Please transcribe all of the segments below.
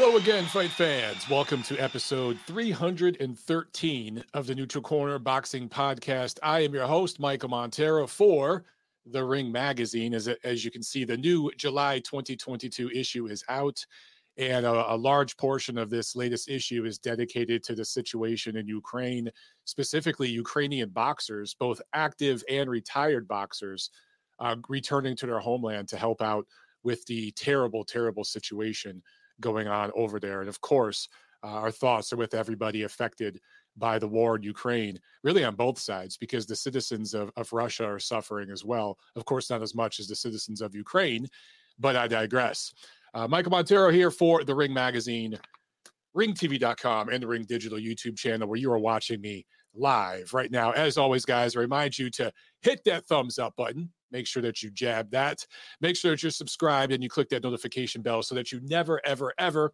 Hello again, fight fans. Welcome to episode 313 of the Neutral Corner Boxing Podcast. I am your host, Michael Montero, for The Ring Magazine. As, as you can see, the new July 2022 issue is out, and a, a large portion of this latest issue is dedicated to the situation in Ukraine, specifically Ukrainian boxers, both active and retired boxers, uh, returning to their homeland to help out with the terrible, terrible situation going on over there. And of course, uh, our thoughts are with everybody affected by the war in Ukraine, really on both sides, because the citizens of, of Russia are suffering as well. Of course, not as much as the citizens of Ukraine, but I digress. Uh, Michael Montero here for The Ring Magazine, ringtv.com, and the Ring Digital YouTube channel where you are watching me live right now. As always, guys, I remind you to hit that thumbs up button Make sure that you jab that. Make sure that you're subscribed and you click that notification bell so that you never, ever, ever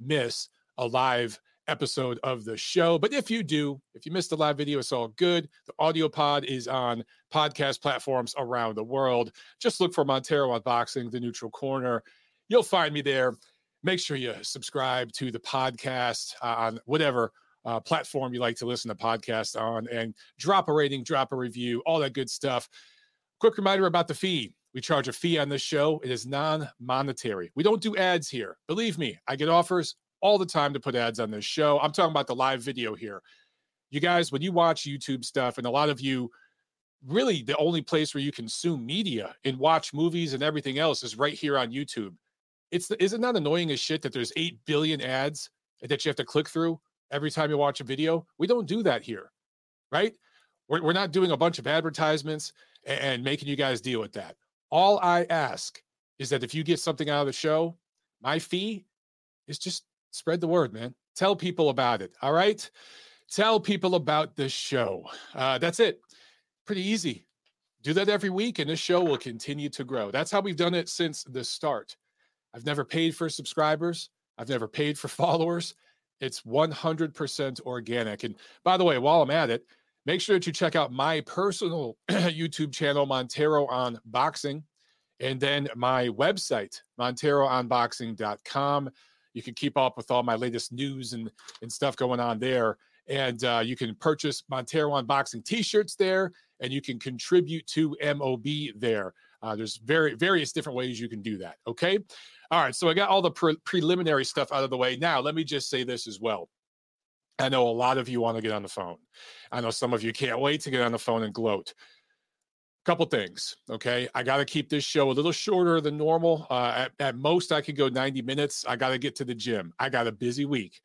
miss a live episode of the show. But if you do, if you missed the live video, it's all good. The audio pod is on podcast platforms around the world. Just look for Montero on Boxing, the neutral corner. You'll find me there. Make sure you subscribe to the podcast on whatever uh, platform you like to listen to podcasts on and drop a rating, drop a review, all that good stuff. Quick reminder about the fee. We charge a fee on this show. It is non monetary. We don't do ads here. Believe me, I get offers all the time to put ads on this show. I'm talking about the live video here. You guys, when you watch YouTube stuff, and a lot of you, really the only place where you consume media and watch movies and everything else is right here on YouTube. It's is it not annoying as shit that there's 8 billion ads that you have to click through every time you watch a video? We don't do that here, right? We're, we're not doing a bunch of advertisements and making you guys deal with that. All I ask is that if you get something out of the show, my fee is just spread the word, man. Tell people about it. All right. Tell people about the show. Uh, that's it. Pretty easy. Do that every week, and this show will continue to grow. That's how we've done it since the start. I've never paid for subscribers, I've never paid for followers. It's 100% organic. And by the way, while I'm at it, Make sure that you check out my personal YouTube channel, Montero on Boxing, and then my website, monteroonboxing.com. You can keep up with all my latest news and, and stuff going on there. And uh, you can purchase Montero on Boxing t shirts there, and you can contribute to MOB there. Uh, there's very various different ways you can do that. Okay. All right. So I got all the pre- preliminary stuff out of the way. Now, let me just say this as well. I know a lot of you want to get on the phone. I know some of you can't wait to get on the phone and gloat. Couple things, okay? I got to keep this show a little shorter than normal. Uh, at, at most, I could go 90 minutes. I got to get to the gym. I got a busy week.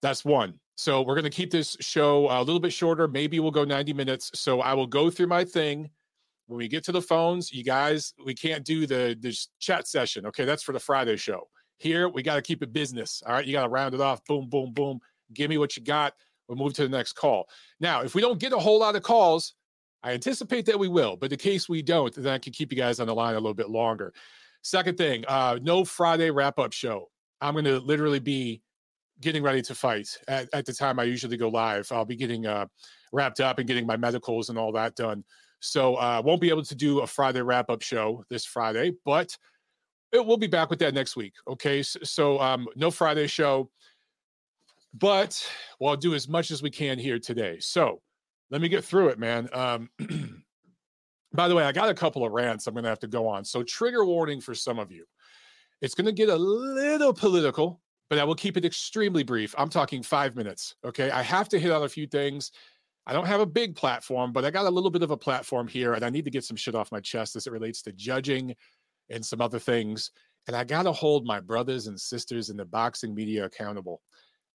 That's one. So we're going to keep this show a little bit shorter. Maybe we'll go 90 minutes. So I will go through my thing. When we get to the phones, you guys, we can't do the, the chat session. Okay, that's for the Friday show. Here, we got to keep it business. All right, you got to round it off. Boom, boom, boom Give me what you got. We'll move to the next call. Now, if we don't get a whole lot of calls, I anticipate that we will, but in case we don't, then I can keep you guys on the line a little bit longer. Second thing, uh, no Friday wrap up show. I'm going to literally be getting ready to fight at, at, the time I usually go live. I'll be getting uh, wrapped up and getting my medicals and all that done. So I uh, won't be able to do a Friday wrap up show this Friday, but it, we'll be back with that next week. Okay. So, so um, no Friday show but we'll do as much as we can here today. So let me get through it, man. Um, by the way, I got a couple of rants I'm going to have to go on. So, trigger warning for some of you. It's going to get a little political, but I will keep it extremely brief. I'm talking five minutes. Okay. I have to hit on a few things. I don't have a big platform, but I got a little bit of a platform here, and I need to get some shit off my chest as it relates to judging and some other things. And I got to hold my brothers and sisters in the boxing media accountable.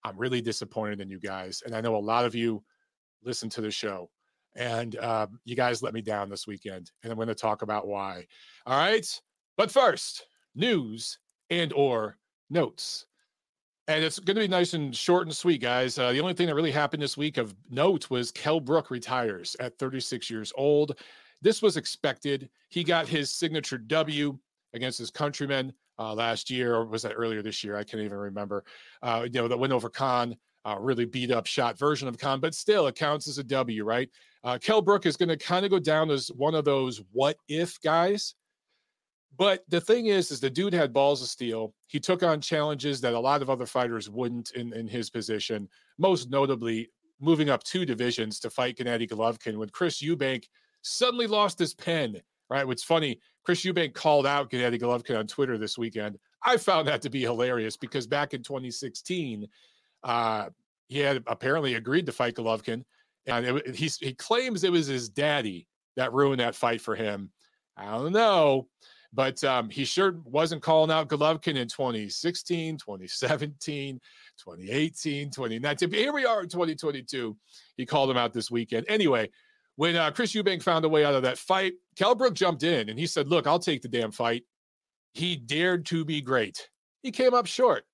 I'm really disappointed in you guys. And I know a lot of you listen to the show and uh, you guys let me down this weekend. And I'm going to talk about why. All right. But first, news and or notes. And it's going to be nice and short and sweet, guys. Uh, the only thing that really happened this week of note was Kell Brook retires at 36 years old. This was expected. He got his signature W against his countrymen uh, last year, or was that earlier this year? I can't even remember. Uh, you know, that went over Khan, uh, really beat up shot version of Khan, but still it counts as a W, right? Uh, Kell Brook is going to kind of go down as one of those what if guys. But the thing is, is the dude had balls of steel. He took on challenges that a lot of other fighters wouldn't in, in his position, most notably moving up two divisions to fight Gennady Golovkin when Chris Eubank suddenly lost his pen. Right. What's funny, Chris Eubank called out Gennady Golovkin on Twitter this weekend. I found that to be hilarious because back in 2016, uh, he had apparently agreed to fight Golovkin, and it, he he claims it was his daddy that ruined that fight for him. I don't know. But um, he sure wasn't calling out Golovkin in 2016, 2017, 2018, 2019. Here we are in 2022. He called him out this weekend. Anyway, when uh, Chris Eubank found a way out of that fight, Kell Brook jumped in and he said, Look, I'll take the damn fight. He dared to be great. He came up short.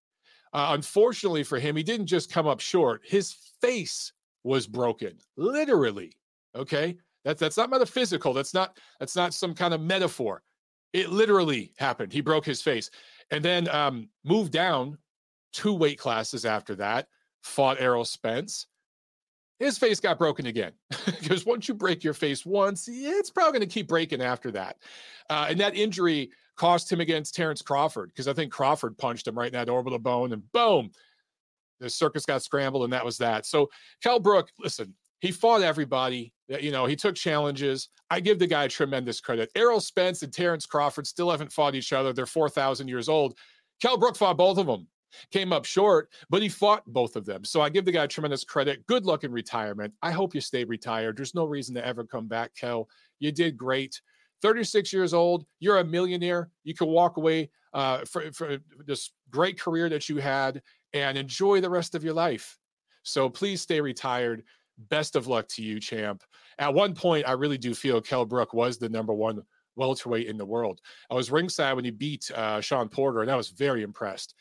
Uh, unfortunately for him, he didn't just come up short, his face was broken, literally. Okay. That's that's not metaphysical. That's not that's not some kind of metaphor. It literally happened. He broke his face and then um, moved down two weight classes after that, fought Errol Spence. His face got broken again because once you break your face once, it's probably going to keep breaking after that. Uh, and that injury cost him against Terrence Crawford because I think Crawford punched him right in that orbital bone and boom, the circus got scrambled and that was that. So Kell Brook, listen, he fought everybody. You know, he took challenges. I give the guy tremendous credit. Errol Spence and Terrence Crawford still haven't fought each other. They're 4,000 years old. Kell Brook fought both of them. Came up short, but he fought both of them. So I give the guy tremendous credit. Good luck in retirement. I hope you stay retired. There's no reason to ever come back, Kell. You did great. 36 years old, you're a millionaire. You can walk away uh, for, for this great career that you had and enjoy the rest of your life. So please stay retired. Best of luck to you, champ. At one point, I really do feel Kell Brook was the number one welterweight in the world. I was ringside when he beat uh, Shawn Porter, and I was very impressed.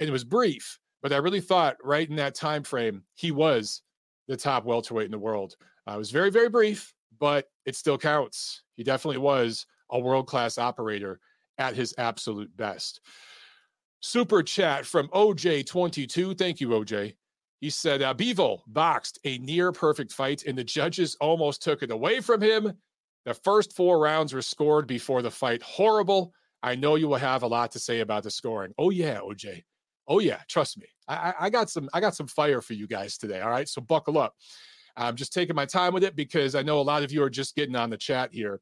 And it was brief, but I really thought right in that time frame he was the top welterweight in the world. Uh, it was very, very brief, but it still counts. He definitely was a world class operator at his absolute best. Super chat from OJ22. Thank you, OJ. He said, uh, Bivol boxed a near perfect fight, and the judges almost took it away from him. The first four rounds were scored before the fight. Horrible. I know you will have a lot to say about the scoring. Oh, yeah, OJ. Oh, yeah. Trust me. I, I got some I got some fire for you guys today. All right. So buckle up. I'm just taking my time with it because I know a lot of you are just getting on the chat here.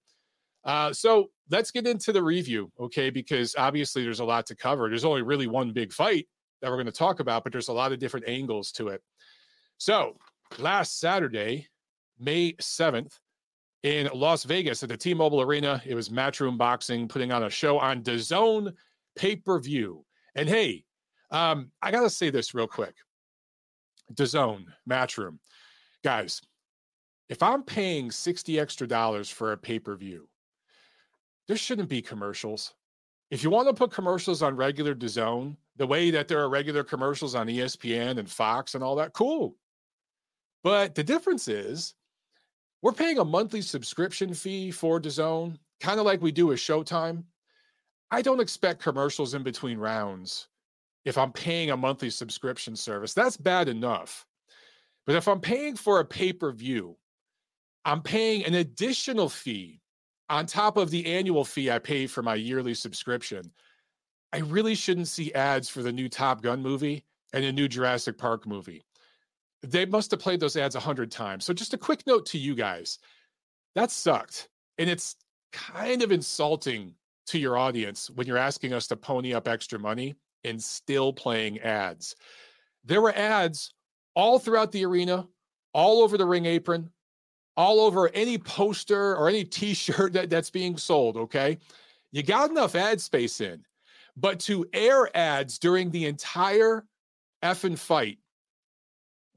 Uh, so let's get into the review, okay? Because obviously there's a lot to cover. There's only really one big fight, that we're going to talk about, but there's a lot of different angles to it. So last Saturday, May 7th, in Las Vegas at the T-Mobile Arena, it was Matchroom Boxing putting on a show on DAZN pay-per-view. And hey, um, I gotta say this real quick. DAZN, Matchroom. Guys, if I'm paying 60 extra dollars for a pay-per-view, there shouldn't be commercials. If you want to put commercials on regular DAZN, the way that there are regular commercials on ESPN and Fox and all that, cool. But the difference is we're paying a monthly subscription fee for DAZN, kind of like we do with Showtime. I don't expect commercials in between rounds if I'm paying a monthly subscription service. That's bad enough. But if I'm paying for a pay per view, I'm paying an additional fee on top of the annual fee I pay for my yearly subscription. I really shouldn't see ads for the new Top Gun movie and a new Jurassic Park movie. They must have played those ads a hundred times. So just a quick note to you guys. That sucked. And it's kind of insulting to your audience when you're asking us to pony up extra money and still playing ads. There were ads all throughout the arena, all over the ring apron, all over any poster or any t-shirt that, that's being sold. Okay. You got enough ad space in. But to air ads during the entire effing fight,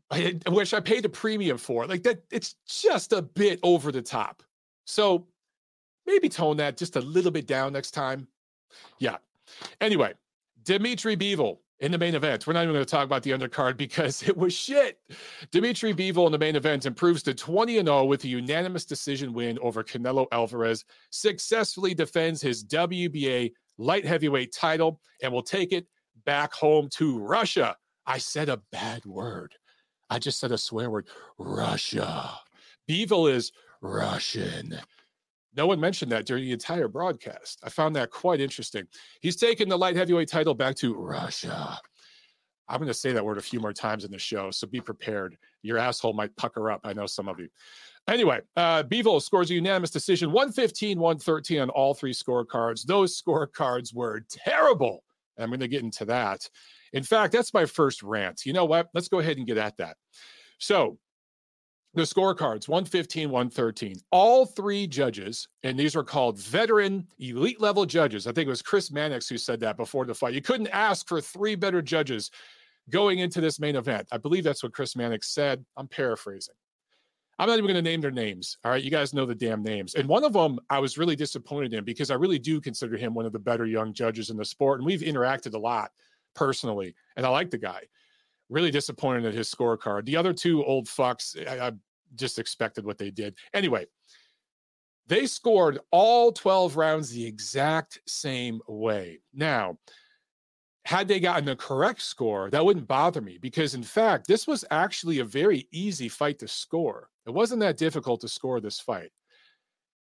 I, which I paid a premium for, like that, it's just a bit over the top. So maybe tone that just a little bit down next time. Yeah. Anyway, Dimitri Bivol in the main event. We're not even going to talk about the undercard because it was shit. Dimitri Bivol in the main event improves to 20 and 0 with a unanimous decision win over Canelo Alvarez, successfully defends his WBA light heavyweight title and will take it back home to Russia. I said a bad word. I just said a swear word. Russia. Bivol is Russian. No one mentioned that during the entire broadcast. I found that quite interesting. He's taken the light heavyweight title back to Russia. I'm going to say that word a few more times in the show, so be prepared. Your asshole might pucker up. I know some of you. Anyway, uh, scores a unanimous decision 115, 113 on all three scorecards. Those scorecards were terrible. I'm going to get into that. In fact, that's my first rant. You know what? Let's go ahead and get at that. So, the scorecards 115, 113. All three judges, and these were called veteran elite level judges. I think it was Chris Mannix who said that before the fight. You couldn't ask for three better judges going into this main event. I believe that's what Chris Mannix said. I'm paraphrasing. I'm not even going to name their names. All right. You guys know the damn names. And one of them I was really disappointed in because I really do consider him one of the better young judges in the sport. And we've interacted a lot personally. And I like the guy. Really disappointed at his scorecard. The other two old fucks, eh, I, I just expected what they did. Anyway, they scored all 12 rounds the exact same way. Now, had they gotten the correct score, that wouldn't bother me because, in fact, this was actually a very easy fight to score. It wasn't that difficult to score this fight.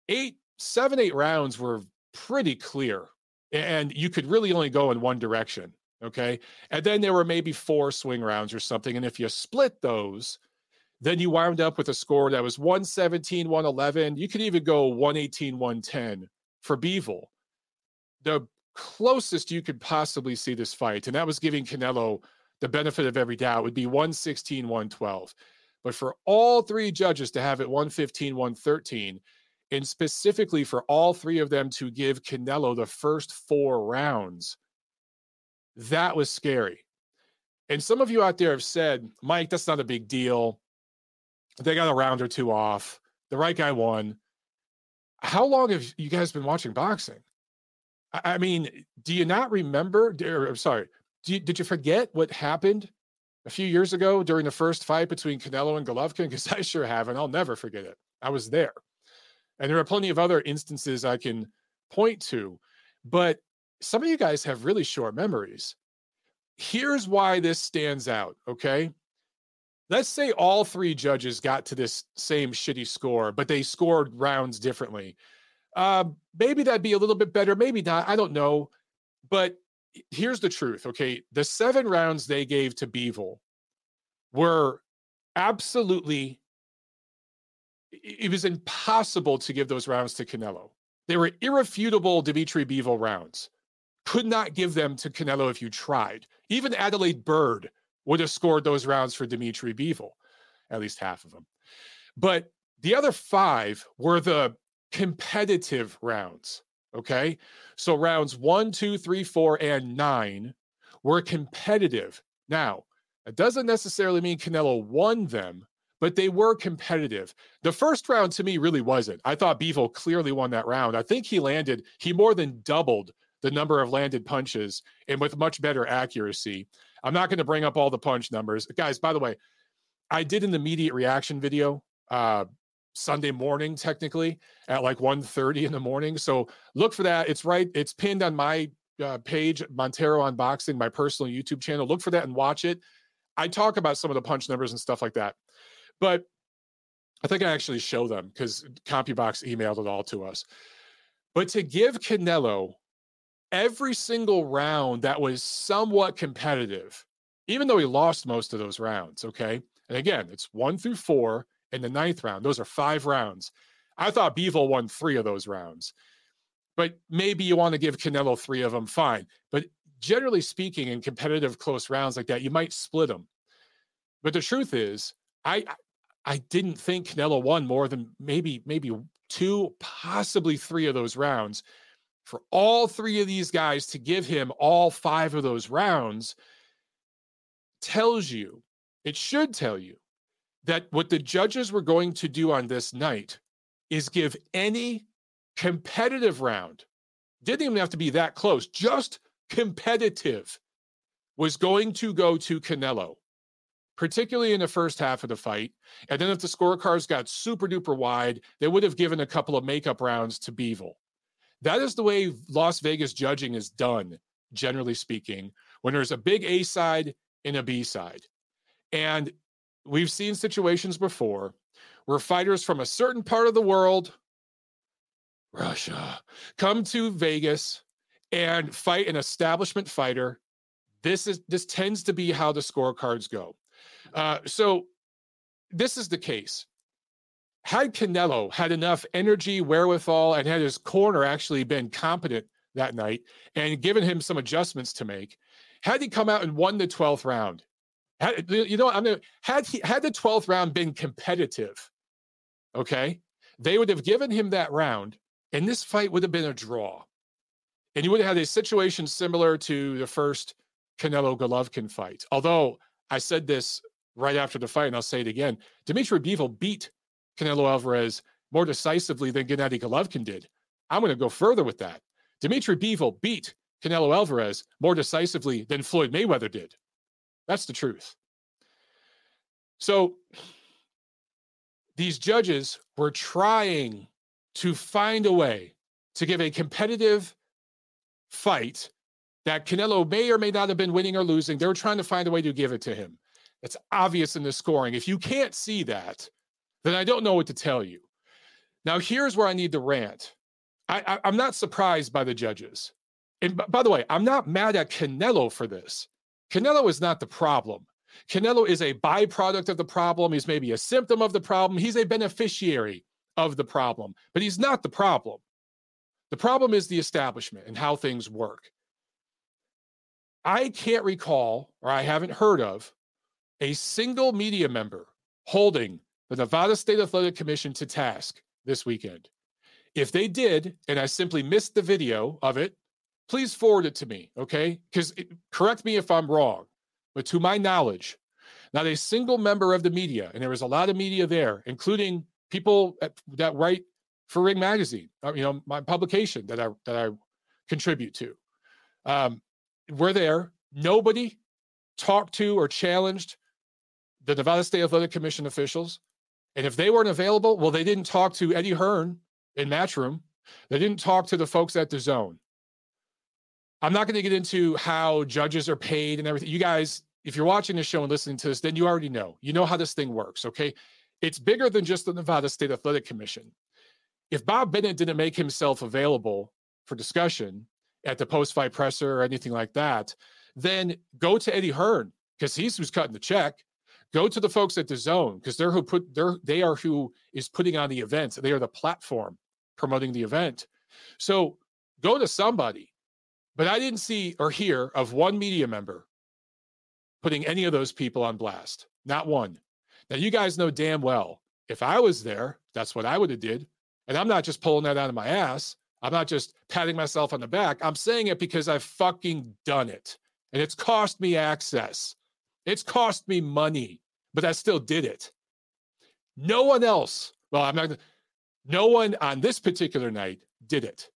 Eight, seven, eight rounds were pretty clear, and you could really only go in one direction. Okay. And then there were maybe four swing rounds or something. And if you split those, then you wound up with a score that was 117, 111. You could even go 118, 110 for Bivol. The closest you could possibly see this fight, and that was giving Canelo the benefit of every doubt, would be 116, 112. But for all three judges to have it 115, 113, and specifically for all three of them to give Canelo the first four rounds, that was scary. And some of you out there have said, Mike, that's not a big deal. They got a round or two off. The right guy won. How long have you guys been watching boxing? I mean, do you not remember? Or, I'm sorry. You, did you forget what happened a few years ago during the first fight between Canelo and Golovkin? Because I sure haven't. I'll never forget it. I was there. And there are plenty of other instances I can point to. But some of you guys have really short memories. Here's why this stands out. Okay. Let's say all three judges got to this same shitty score, but they scored rounds differently. Uh, maybe that'd be a little bit better. Maybe not. I don't know. But here's the truth. Okay. The seven rounds they gave to Bivol were absolutely, it was impossible to give those rounds to Canelo. They were irrefutable Dimitri Bivol rounds. Could not give them to Canelo if you tried. Even Adelaide Byrd would have scored those rounds for Dimitri Bivol, at least half of them. But the other five were the competitive rounds. Okay. So rounds one, two, three, four, and nine were competitive. Now, it doesn't necessarily mean Canelo won them, but they were competitive. The first round to me really wasn't. I thought Bivol clearly won that round. I think he landed, he more than doubled the number of landed punches and with much better accuracy. I'm not going to bring up all the punch numbers. Guys, by the way, I did an immediate reaction video uh, Sunday morning, technically at like 1.30 in the morning. So look for that. It's right. It's pinned on my uh, page, Montero on Boxing, my personal YouTube channel. Look for that and watch it. I talk about some of the punch numbers and stuff like that. But I think I actually show them because CompuBox emailed it all to us. But to give Canelo every single round that was somewhat competitive, even though he lost most of those rounds, okay? And again, it's one through four in the ninth round. Those are five rounds. I thought Bivol won three of those rounds, but maybe you want to give Canelo three of them, fine. But generally speaking, in competitive close rounds like that, you might split them. But the truth is, I I didn't think Canelo won more than maybe maybe two, possibly three of those rounds. For all three of these guys to give him all five of those rounds tells you, it should tell you that what the judges were going to do on this night is give any competitive round, didn't even have to be that close, just competitive, was going to go to Canelo, particularly in the first half of the fight. And then if the scorecards got super duper wide, they would have given a couple of makeup rounds to Bivol. That is the way Las Vegas judging is done, generally speaking, when there's a big A side and a B side. And we've seen situations before where fighters from a certain part of the world Russia, come to Vegas and fight an establishment fighter. This is this tends to be how the scorecards go. Uh, so this is the case. Had Canelo had enough energy, wherewithal, and had his corner actually been competent that night and given him some adjustments to make, had he come out and won the 12th round, had, you know, I mean, had he had the 12th round been competitive, okay, they would have given him that round, and this fight would have been a draw. And you would have had a situation similar to the first Canelo Golovkin fight. Although I said this right after the fight, and I'll say it again Dimitri Bivol beat Canelo Alvarez more decisively than Gennady Golovkin did. I'm going to go further with that. Dimitri Bivol beat Canelo Alvarez more decisively than Floyd Mayweather did. That's the truth. So these judges were trying to find a way to give a competitive fight that Canelo may or may not have been winning or losing. They were trying to find a way to give it to him. It's obvious in the scoring. If you can't see that, then I don't know what to tell you. Now, here's where I need to rant. I, am not surprised by the judges. And b- by the way, I'm not mad at Canelo for this. Canelo is not the problem. Canelo is a byproduct of the problem. He's maybe a symptom of the problem. He's a beneficiary of the problem, but he's not the problem. The problem is the establishment and how things work. I can't recall, or I haven't heard of, a single media member holding the Nevada State Athletic Commission to task this weekend. If they did, and I simply missed the video of it, please forward it to me, okay? Because correct me if I'm wrong, but to my knowledge, not a single member of the media, and there was a lot of media there, including people at, that write for Ring Magazine, uh, you know, my publication that I that I contribute to. Um, we're there. Nobody talked to or challenged the Nevada State Athletic Commission officials. And if they weren't available, well, they didn't talk to Eddie Hearn in Matchroom. They didn't talk to the folks at DAZN. I'm not going to get into how judges are paid and everything. You guys, if you're watching this show and listening to this, then you already know. You know how this thing works, okay? It's bigger than just the Nevada State Athletic Commission. If Bob Bennett didn't make himself available for discussion at the post fight presser or anything like that, then go to Eddie Hearn because he's who's cutting the check. Go to the folks at DAZN because they're who put they're they are who is putting on the event. They are the platform promoting the event. So go to somebody. But I didn't see or hear of one media member putting any of those people on blast. Not one. Now you guys know damn well if I was there, that's what I would have did. And I'm not just pulling that out of my ass. I'm not just patting myself on the back. I'm saying it because I've fucking done it. And it's cost me access. It's cost me money, but I still did it. No one else, well, I'm not, no one on this particular night did it.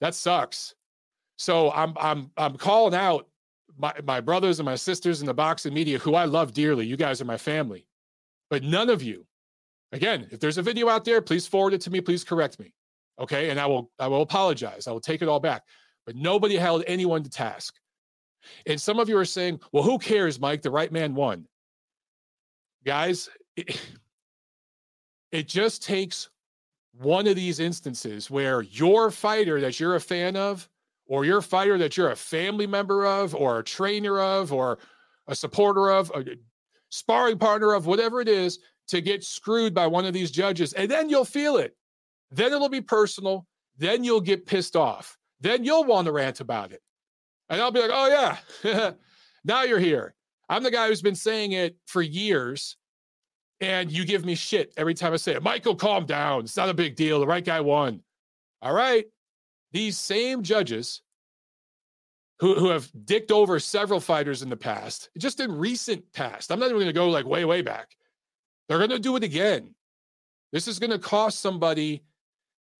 That sucks. So I'm I'm I'm calling out my, my brothers and my sisters in the boxing media who I love dearly. You guys are my family. But none of you, again, if there's a video out there, please forward it to me. Please correct me. Okay. And I will I will apologize. I will take it all back. But nobody held anyone to task. And some of you are saying, well, who cares, Mike? The right man won. Guys, it, it just takes one of these instances where your fighter that you're a fan of, or your fighter that you're a family member of, or a trainer of, or a supporter of, a sparring partner of, whatever it is, to get screwed by one of these judges. And then you'll feel it. Then it'll be personal. Then you'll get pissed off. Then you'll want to rant about it. And I'll be like, oh, yeah, now you're here. I'm the guy who's been saying it for years. And you give me shit every time I say it. Michael, calm down. It's not a big deal. The right guy won. All right. These same judges who, who have dicked over several fighters in the past, just in recent past, I'm not even going to go like way, way back. They're going to do it again. This is going to cost somebody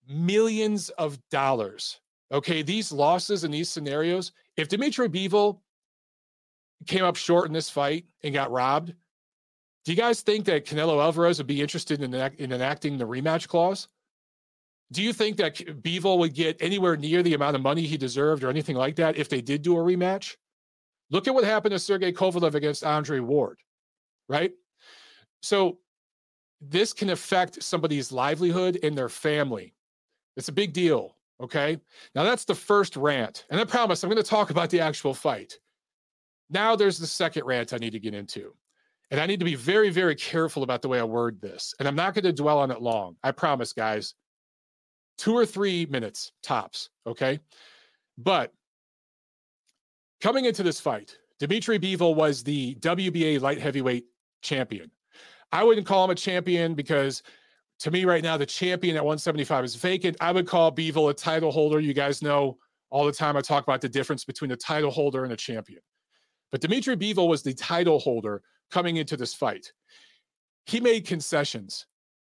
millions of dollars. Okay. These losses in these scenarios, if Dimitri Bivol came up short in this fight and got robbed, do you guys think that Canelo Alvarez would be interested in, in enacting the rematch clause? Do you think that Bivol would get anywhere near the amount of money he deserved or anything like that if they did do a rematch? Look at what happened to Sergey Kovalev against Andre Ward, right? So this can affect somebody's livelihood and their family. It's a big deal. Okay. Now that's the first rant. And I promise I'm going to talk about the actual fight. Now there's the second rant I need to get into. And I need to be very, very careful about the way I word this. And I'm not going to dwell on it long. I promise, guys. Two or three minutes tops. Okay. But coming into this fight, Dimitri Bivol was the WBA light heavyweight champion. I wouldn't call him a champion because to me right now, the champion at 175 is vacant. I would call Bivol a title holder. You guys know all the time I talk about the difference between a title holder and a champion. But Dimitri Bivol was the title holder coming into this fight. He made concessions.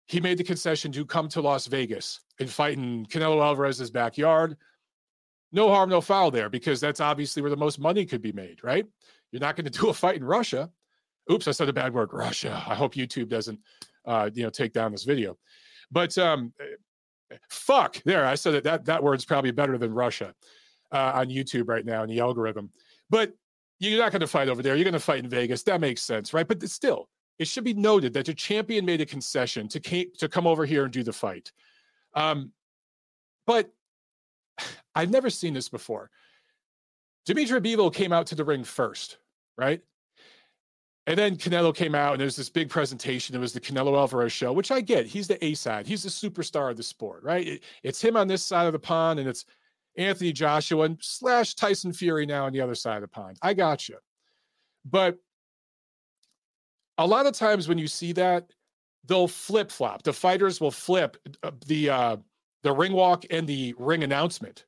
He made the concession to come to Las Vegas and fight in Canelo Alvarez's backyard. No harm, no foul there, because that's obviously where the most money could be made, right? You're not going to do a fight in Russia. Oops, I said a bad word, Russia. I hope YouTube doesn't, uh, you know, take down this video. But um, fuck, there, I said that that that word's probably better than Russia uh, on YouTube right now in the algorithm. But you're not going to fight over there. You're going to fight in Vegas. That makes sense, right? But still, it should be noted that the champion made a concession to came, to come over here and do the fight. Um, but I've never seen this before. Dimitri Bivol came out to the ring first, right? And then Canelo came out, and there's this big presentation. It was the Canelo Alvarez show, which I get. He's the A side. He's the superstar of the sport, right? It, it's him on this side of the pond, and it's Anthony Joshua and slash Tyson Fury now on the other side of the pond. I got you. But a lot of times when you see that, they'll flip flop. The fighters will flip uh, the uh, the ring walk and the ring announcement.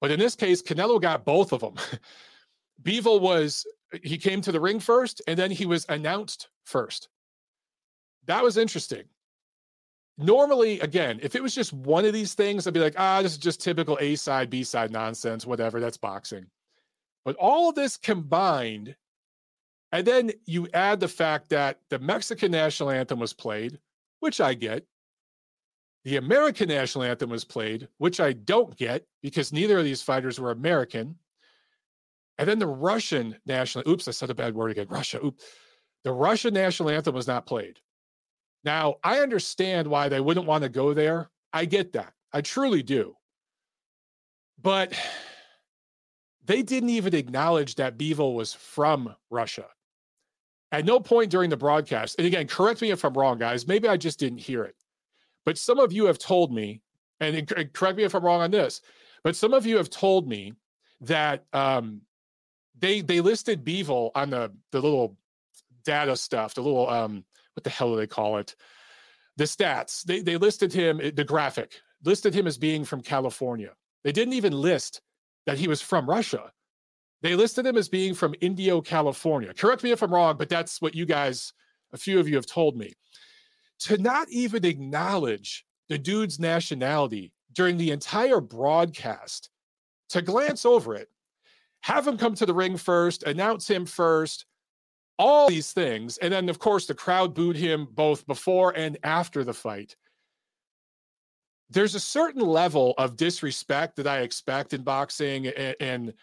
But in this case, Canelo got both of them. Bivol was he came to the ring first, and then he was announced first. That was interesting normally again if it was just one of these things i'd be like ah this is just typical a side b side nonsense whatever that's boxing. But all of this combined and then you add the fact that the mexican national anthem was played which i get. The american national anthem was played which i don't get because neither of these fighters were american. And then the russian national oops i said a bad word again russia oops. The russian national anthem was not played now, I understand why they wouldn't want to go there. I get that. I truly do. But they didn't even acknowledge that Bivol was from Russia. At no point during the broadcast, and again, correct me if I'm wrong, guys. Maybe I just didn't hear it. But some of you have told me, and correct me if I'm wrong on this, but some of you have told me that um, they they listed Bivol on the the little data stuff, the little um, what the hell do they call it? The stats. They they listed him eh, the graphic listed him as being from California. They didn't even list that he was from Russia. They listed him as being from Indio, California. Correct me if I'm wrong, but that's what you guys, a few of you have told me. To not even acknowledge the dude's nationality during the entire broadcast, to glance over it, have him come to the ring first, announce him first, all these things. And then, of course, the crowd booed him both before and after the fight. There's a certain level of disrespect that I expect in boxing, and, and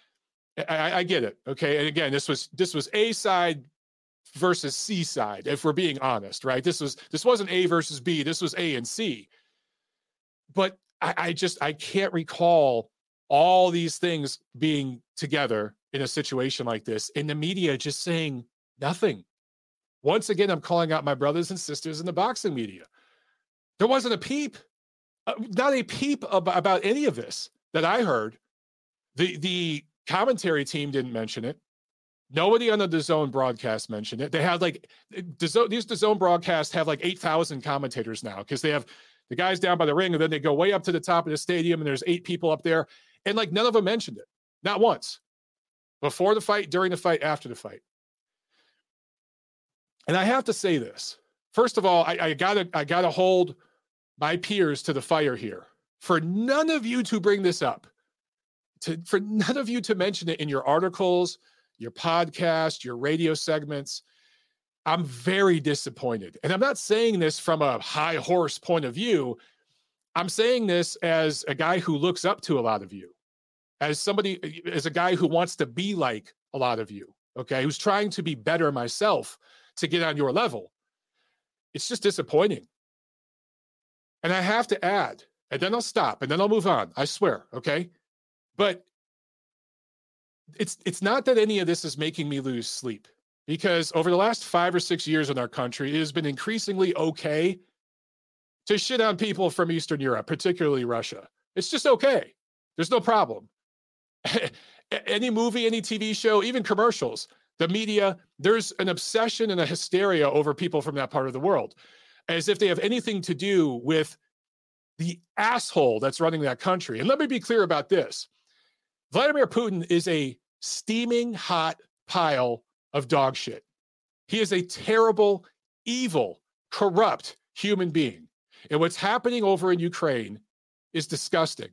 I, I get it. Okay, and again, this was this was A side versus C side, if we're being honest, right? This was this wasn't A versus B. This was A and C. But I, I just I can't recall all these things being together in a situation like this, and the media just saying Nothing. Once again, I'm calling out my brothers and sisters in the boxing media. There wasn't a peep, uh, not a peep about any of this that I heard. The the commentary team didn't mention it. Nobody on the DAZN broadcast mentioned it. They had like DAZN, these DAZN broadcasts have like 8,000 commentators now because they have the guys down by the ring and then they go way up to the top of the stadium and there's eight people up there. And like none of them mentioned it, not once. Before the fight, during the fight, after the fight. And I have to say this. First of all, I, I gotta I gotta hold my peers to the fire here. For none of you to bring this up, to for none of you to mention it in your articles, your podcast, your radio segments, I'm very disappointed. And I'm not saying this from a high horse point of view. I'm saying this as a guy who looks up to a lot of you, as somebody, as a guy who wants to be like a lot of you, okay, who's trying to be better myself to get on your level. It's just disappointing. And I have to add, and then I'll stop and then I'll move on. I swear. Okay. But it's it's not that any of this is making me lose sleep because over the last five or six years in our country, it has been increasingly okay to shit on people from Eastern Europe, particularly Russia. It's just okay. There's no problem. any movie, any TV show, even commercials, the media, there's an obsession and a hysteria over people from that part of the world, as if they have anything to do with the asshole that's running that country. And let me be clear about this Vladimir Putin is a steaming hot pile of dog shit. He is a terrible, evil, corrupt human being. And what's happening over in Ukraine is disgusting.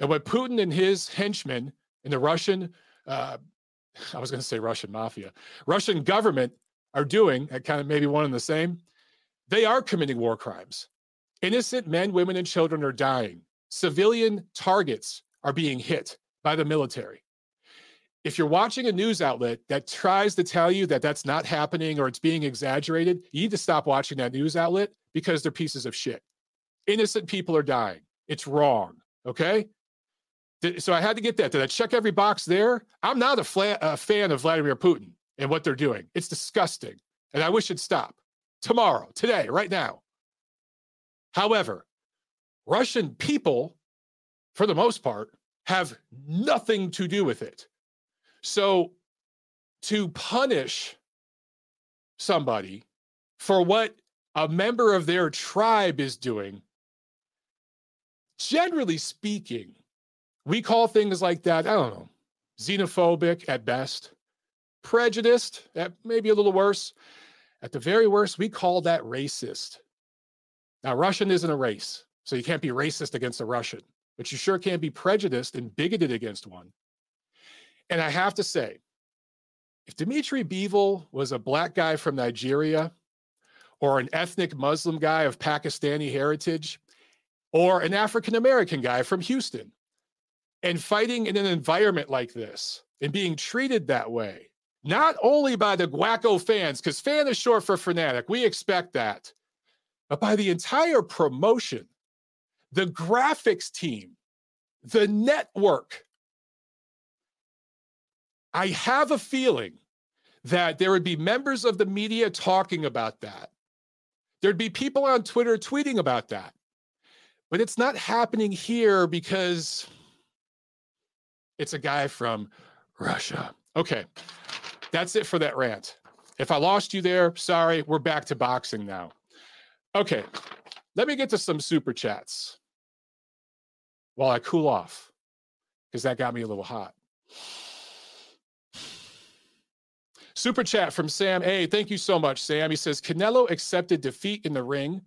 And what Putin and his henchmen and the Russian, uh, I was going to say Russian mafia, Russian government are doing, that, kind of maybe one and the same, they are committing war crimes. Innocent men, women, and children are dying. Civilian targets are being hit by the military. If you're watching a news outlet that tries to tell you that that's not happening or it's being exaggerated, you need to stop watching that news outlet because they're pieces of shit. Innocent people are dying. It's wrong. Okay. So I had to get that. Did I check every box there? I'm not a, fla- a fan of Vladimir Putin and what they're doing. It's disgusting. And I wish it'd stop tomorrow, today, right now. However, Russian people, for the most part, have nothing to do with it. So to punish somebody for what a member of their tribe is doing, generally speaking, we call things like that, I don't know, xenophobic at best, prejudiced at maybe a little worse. At the very worst, we call that racist. Now, Russian isn't a race, so you can't be racist against a Russian, but you sure can be prejudiced and bigoted against one. And I have to say, if Dmitry Bivol was a black guy from Nigeria or an ethnic Muslim guy of Pakistani heritage or an African American guy from Houston and fighting in an environment like this and being treated that way, not only by the Guaco fans, because fan is short for fanatic, we expect that, but by the entire promotion, the graphics team, the network. I have a feeling that there would be members of the media talking about that. There'd be people on Twitter tweeting about that. But it's not happening here because it's a guy from Russia. Okay. That's it for that rant. If I lost you there, sorry. We're back to boxing now. Okay. Let me get to some super chats while I cool off because that got me a little hot. Super chat from Sam A. Thank you so much, Sam. He says Canelo accepted defeat in the ring.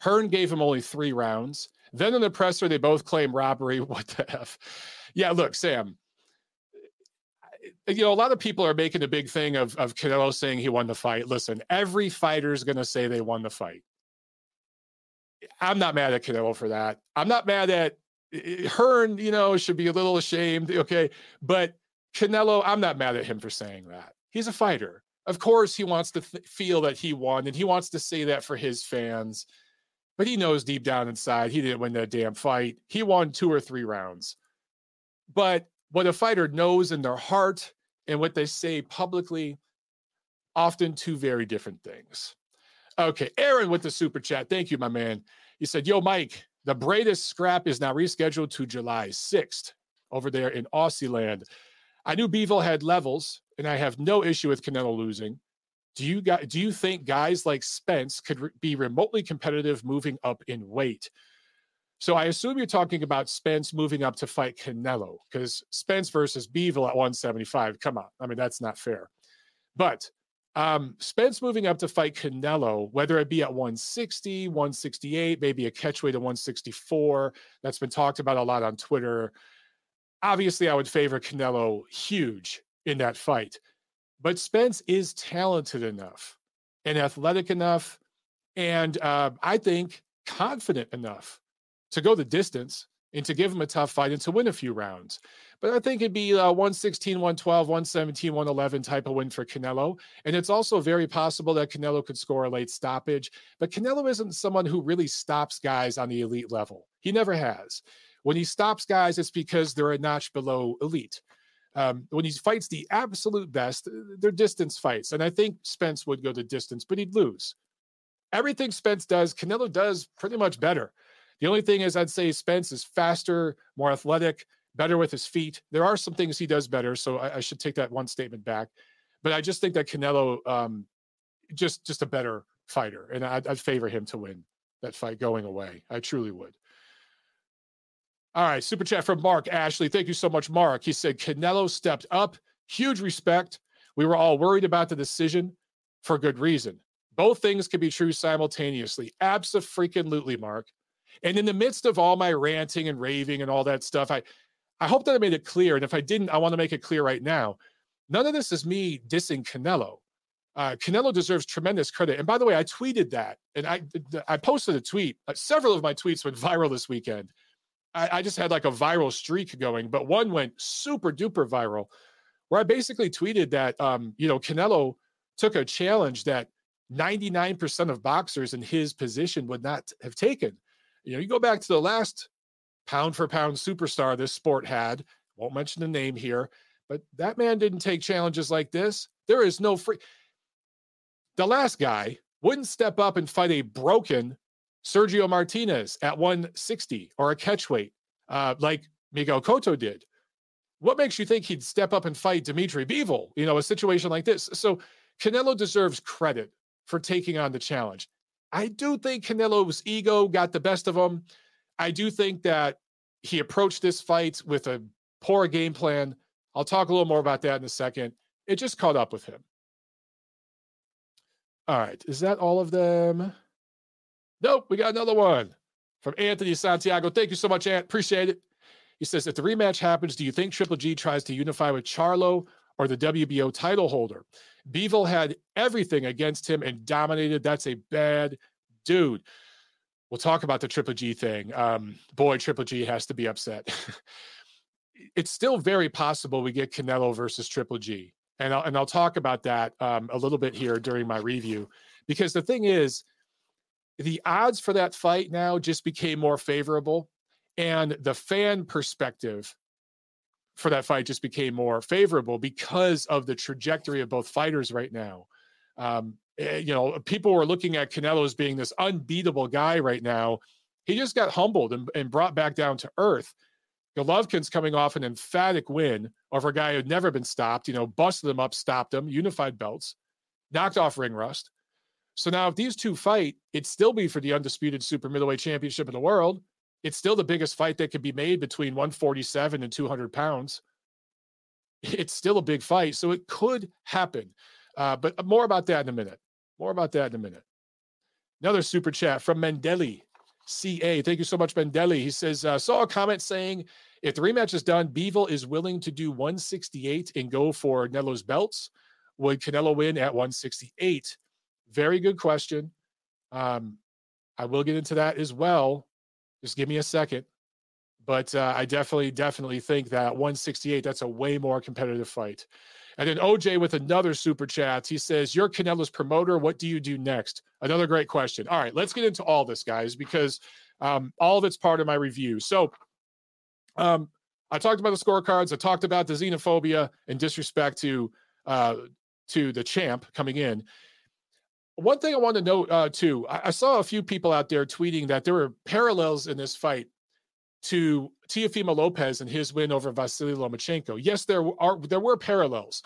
Hearn gave him only three rounds. Then in the presser, they both claim robbery. What the F? Yeah, look, Sam, you know, a lot of people are making a big thing of, of Canelo saying he won the fight. Listen, every fighter is going to say they won the fight. I'm not mad at Canelo for that. I'm not mad at eh, eh, Hearn, you know, should be a little ashamed. Okay. But Canelo, I'm not mad at him for saying that. He's a fighter. Of course, he wants to th- feel that he won and he wants to say that for his fans. But he knows deep down inside he didn't win that damn fight. He won two or three rounds. But what a fighter knows in their heart and what they say publicly, often two very different things. Okay, Aaron with the super chat. Thank you, my man. He said, Yo, Mike, the Briedis scrap is now rescheduled to July 6th over there in Aussie land. I knew Bivol had levels, and I have no issue with Canelo losing. Do you do you think guys like Spence could re- be remotely competitive moving up in weight? So I assume you're talking about Spence moving up to fight Canelo because Spence versus Bivol at 175. Come on, I mean that's not fair. But um, Spence moving up to fight Canelo, whether it be at 160, 168, maybe a catchweight at 164, that's been talked about a lot on Twitter. Obviously, I would favor Canelo huge in that fight. But Spence is talented enough and athletic enough, and uh, I think confident enough to go the distance and to give him a tough fight and to win a few rounds. But I think it'd be a 116, 112, 117, 111 type of win for Canelo. And it's also very possible that Canelo could score a late stoppage. But Canelo isn't someone who really stops guys on the elite level. He never has. When he stops guys, it's because they're a notch below elite. Um, when he fights the absolute best, they're distance fights. And I think Spence would go to distance, but he'd lose. Everything Spence does, Canelo does pretty much better. The only thing is, I'd say Spence is faster, more athletic, better with his feet. There are some things he does better, so I, I should take that one statement back. But I just think that Canelo, um, just just a better fighter, and I'd, I'd favor him to win that fight going away. I truly would. All right, super chat from Mark Ashley. Thank you so much, Mark. He said Canelo stepped up. Huge respect. We were all worried about the decision for good reason. Both things can be true simultaneously. Absolutely, Mark. And in the midst of all my ranting and raving and all that stuff, I, I hope that I made it clear. And if I didn't, I want to make it clear right now. None of this is me dissing Canelo. Uh, Canelo deserves tremendous credit. And by the way, I tweeted that, and I I posted a tweet. Uh, several of my tweets went viral this weekend. I, I just had like a viral streak going, but one went super duper viral, where I basically tweeted that um, you know Canelo took a challenge that 99% of boxers in his position would not have taken. You know, you go back to the last pound for pound superstar this sport had. Won't mention the name here, but that man didn't take challenges like this. There is no free. The last guy wouldn't step up and fight a broken Sergio Martinez at 160 or a catchweight uh, like Miguel Cotto did. What makes you think he'd step up and fight Dimitri Bivol? You know, a situation like this. So Canelo deserves credit for taking on the challenge. I do think Canelo's ego got the best of him. I do think that he approached this fight with a poor game plan. I'll talk a little more about that in a second. It just caught up with him. All right. Is that all of them? Nope. We got another one from Anthony Santiago. Thank you so much, Ant. Appreciate it. He says, if the rematch happens, do you think Triple G tries to unify with Charlo or the WBO title holder? Bivol had everything against him and dominated. That's a bad dude. We'll talk about the Triple G thing. Um, boy, Triple G has to be upset. it's still very possible we get Canelo versus Triple G and I'll, and I'll talk about that um, a little bit here during my review because the thing is the odds for that fight now just became more favorable and the fan perspective for that fight just became more favorable because of the trajectory of both fighters right now um, eh, you know people were looking at canelo as being this unbeatable guy right now he just got humbled and, and brought back down to earth Golovkin's coming off an emphatic win over a guy who had never been stopped, you know, busted him up, stopped him, unified belts, knocked off ring rust. So now if these two fight, it'd still be for the undisputed super middleweight championship in the world. It's still the biggest fight that could be made between 147 and 200 pounds. It's still a big fight. So it could happen. Uh, but more about that in a minute. More about that in a minute. Another super chat from Mendeli. CA. Thank you so much, Mendeli. He says, uh, saw a comment saying if the rematch is done, Bivol is willing to do 168 and go for Nelo's belts. Would Canelo win at 168? Very good question. Um, I will get into that as well. Just give me a second. But uh, I definitely, definitely think that 168, that's a way more competitive fight. And then OJ with another super chat. He says, You're Canelo's promoter. What do you do next? Another great question. All right, let's get into all this, guys, because um, all of it's part of my review. So um, I talked about the scorecards. I talked about the xenophobia and disrespect to uh, to the champ coming in. One thing I want to note uh, too, I, I saw a few people out there tweeting that there were parallels in this fight to Teofimo Lopez and his win over Vasily Lomachenko. Yes, there are there were parallels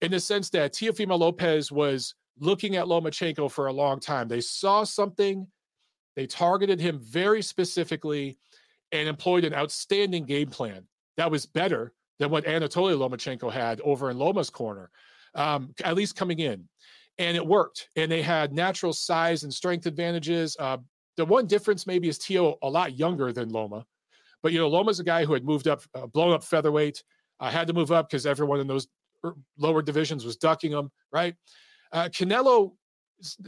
in the sense that Teofimo Lopez was looking at Lomachenko for a long time. They saw something, they targeted him very specifically, and employed an outstanding game plan that was better than what Anatoly Lomachenko had over in Loma's corner, um, at least coming in. And it worked. And they had natural size and strength advantages. Uh, the one difference maybe is Tio a lot younger than Loma. But, you know, Loma's a guy who had moved up, uh, blown up featherweight, uh, had to move up because everyone in those er, lower divisions was ducking him, right? Uh, Canelo,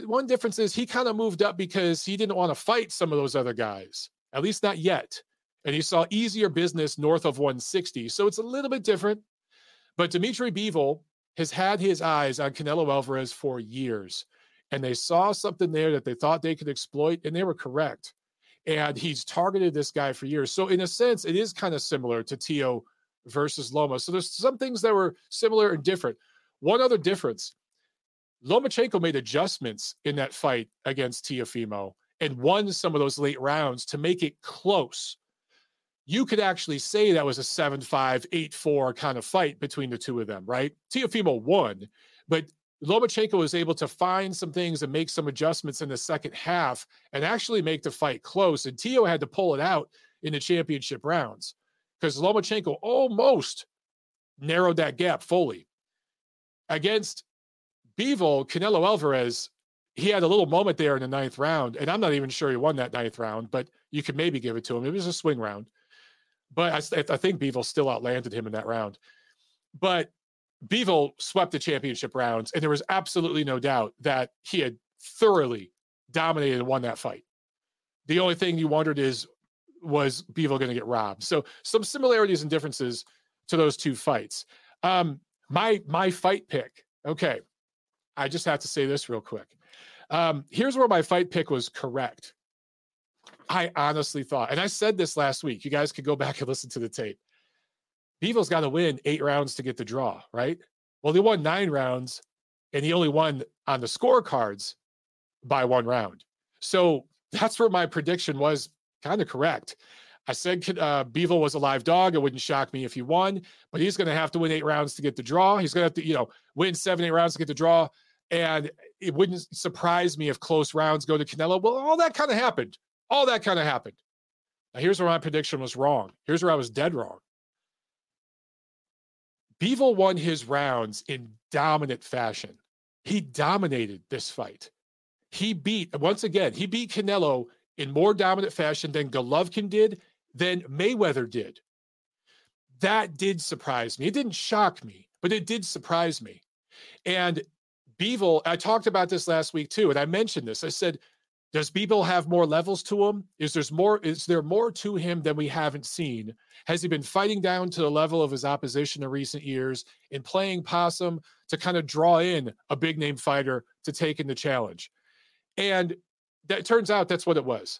one difference is he kind of moved up because he didn't want to fight some of those other guys, at least not yet and he saw easier business north of 160. So it's a little bit different. But Dimitri Bivol has had his eyes on Canelo Alvarez for years, and they saw something there that they thought they could exploit, and they were correct. and he's targeted this guy for years. So in a sense, it is kind of similar to Tio versus Loma. So there's some things that were similar and different. One other difference: Lomachenko made adjustments in that fight against Teofimo and won some of those late rounds to make it close. You could actually say that was a 7 5, 8 4 kind of fight between the two of them, right? Teofimo won, but Lomachenko was able to find some things and make some adjustments in the second half and actually make the fight close. And Tio had to pull it out in the championship rounds because Lomachenko almost narrowed that gap fully. Against Bivol, Canelo Alvarez, he had a little moment there in the ninth round, and I'm not even sure he won that ninth round, but you could maybe give it to him. It was a swing round, but I, I think Bivol still outlanded him in that round. But Bivol swept the championship rounds, and there was absolutely no doubt that he had thoroughly dominated and won that fight. The only thing you wondered is, was Bivol going to get robbed? So some similarities and differences to those two fights. Um, my my fight pick. Okay, I just have to say this real quick. Um, here's where my fight pick was correct. I honestly thought, and I said this last week. You guys could go back and listen to the tape. Bivol's got to win eight rounds to get the draw, right? Well, they won nine rounds, and he only won on the scorecards by one round. So that's where my prediction was kind of correct. I said uh, Bivol was a live dog. It wouldn't shock me if he won, but he's going to have to win eight rounds to get the draw. He's going to have to, you know, win seven, eight rounds to get the draw. And it wouldn't surprise me if close rounds go to Canelo. Well, all that kind of happened. All that kind of happened. Now, here's where my prediction was wrong. Here's where I was dead wrong. Bivol won his rounds in dominant fashion. He dominated this fight. He beat, once again, he beat Canelo in more dominant fashion than Golovkin did, than Mayweather did. That did surprise me. It didn't shock me, but it did surprise me. And Bivol, I talked about this last week too, and I mentioned this. I said, does Bivol have more levels to him? Is there's more? Is there more to him than we haven't seen? Has he been fighting down to the level of his opposition in recent years and playing possum to kind of draw in a big name fighter to take in the challenge? And that turns out that's what it was.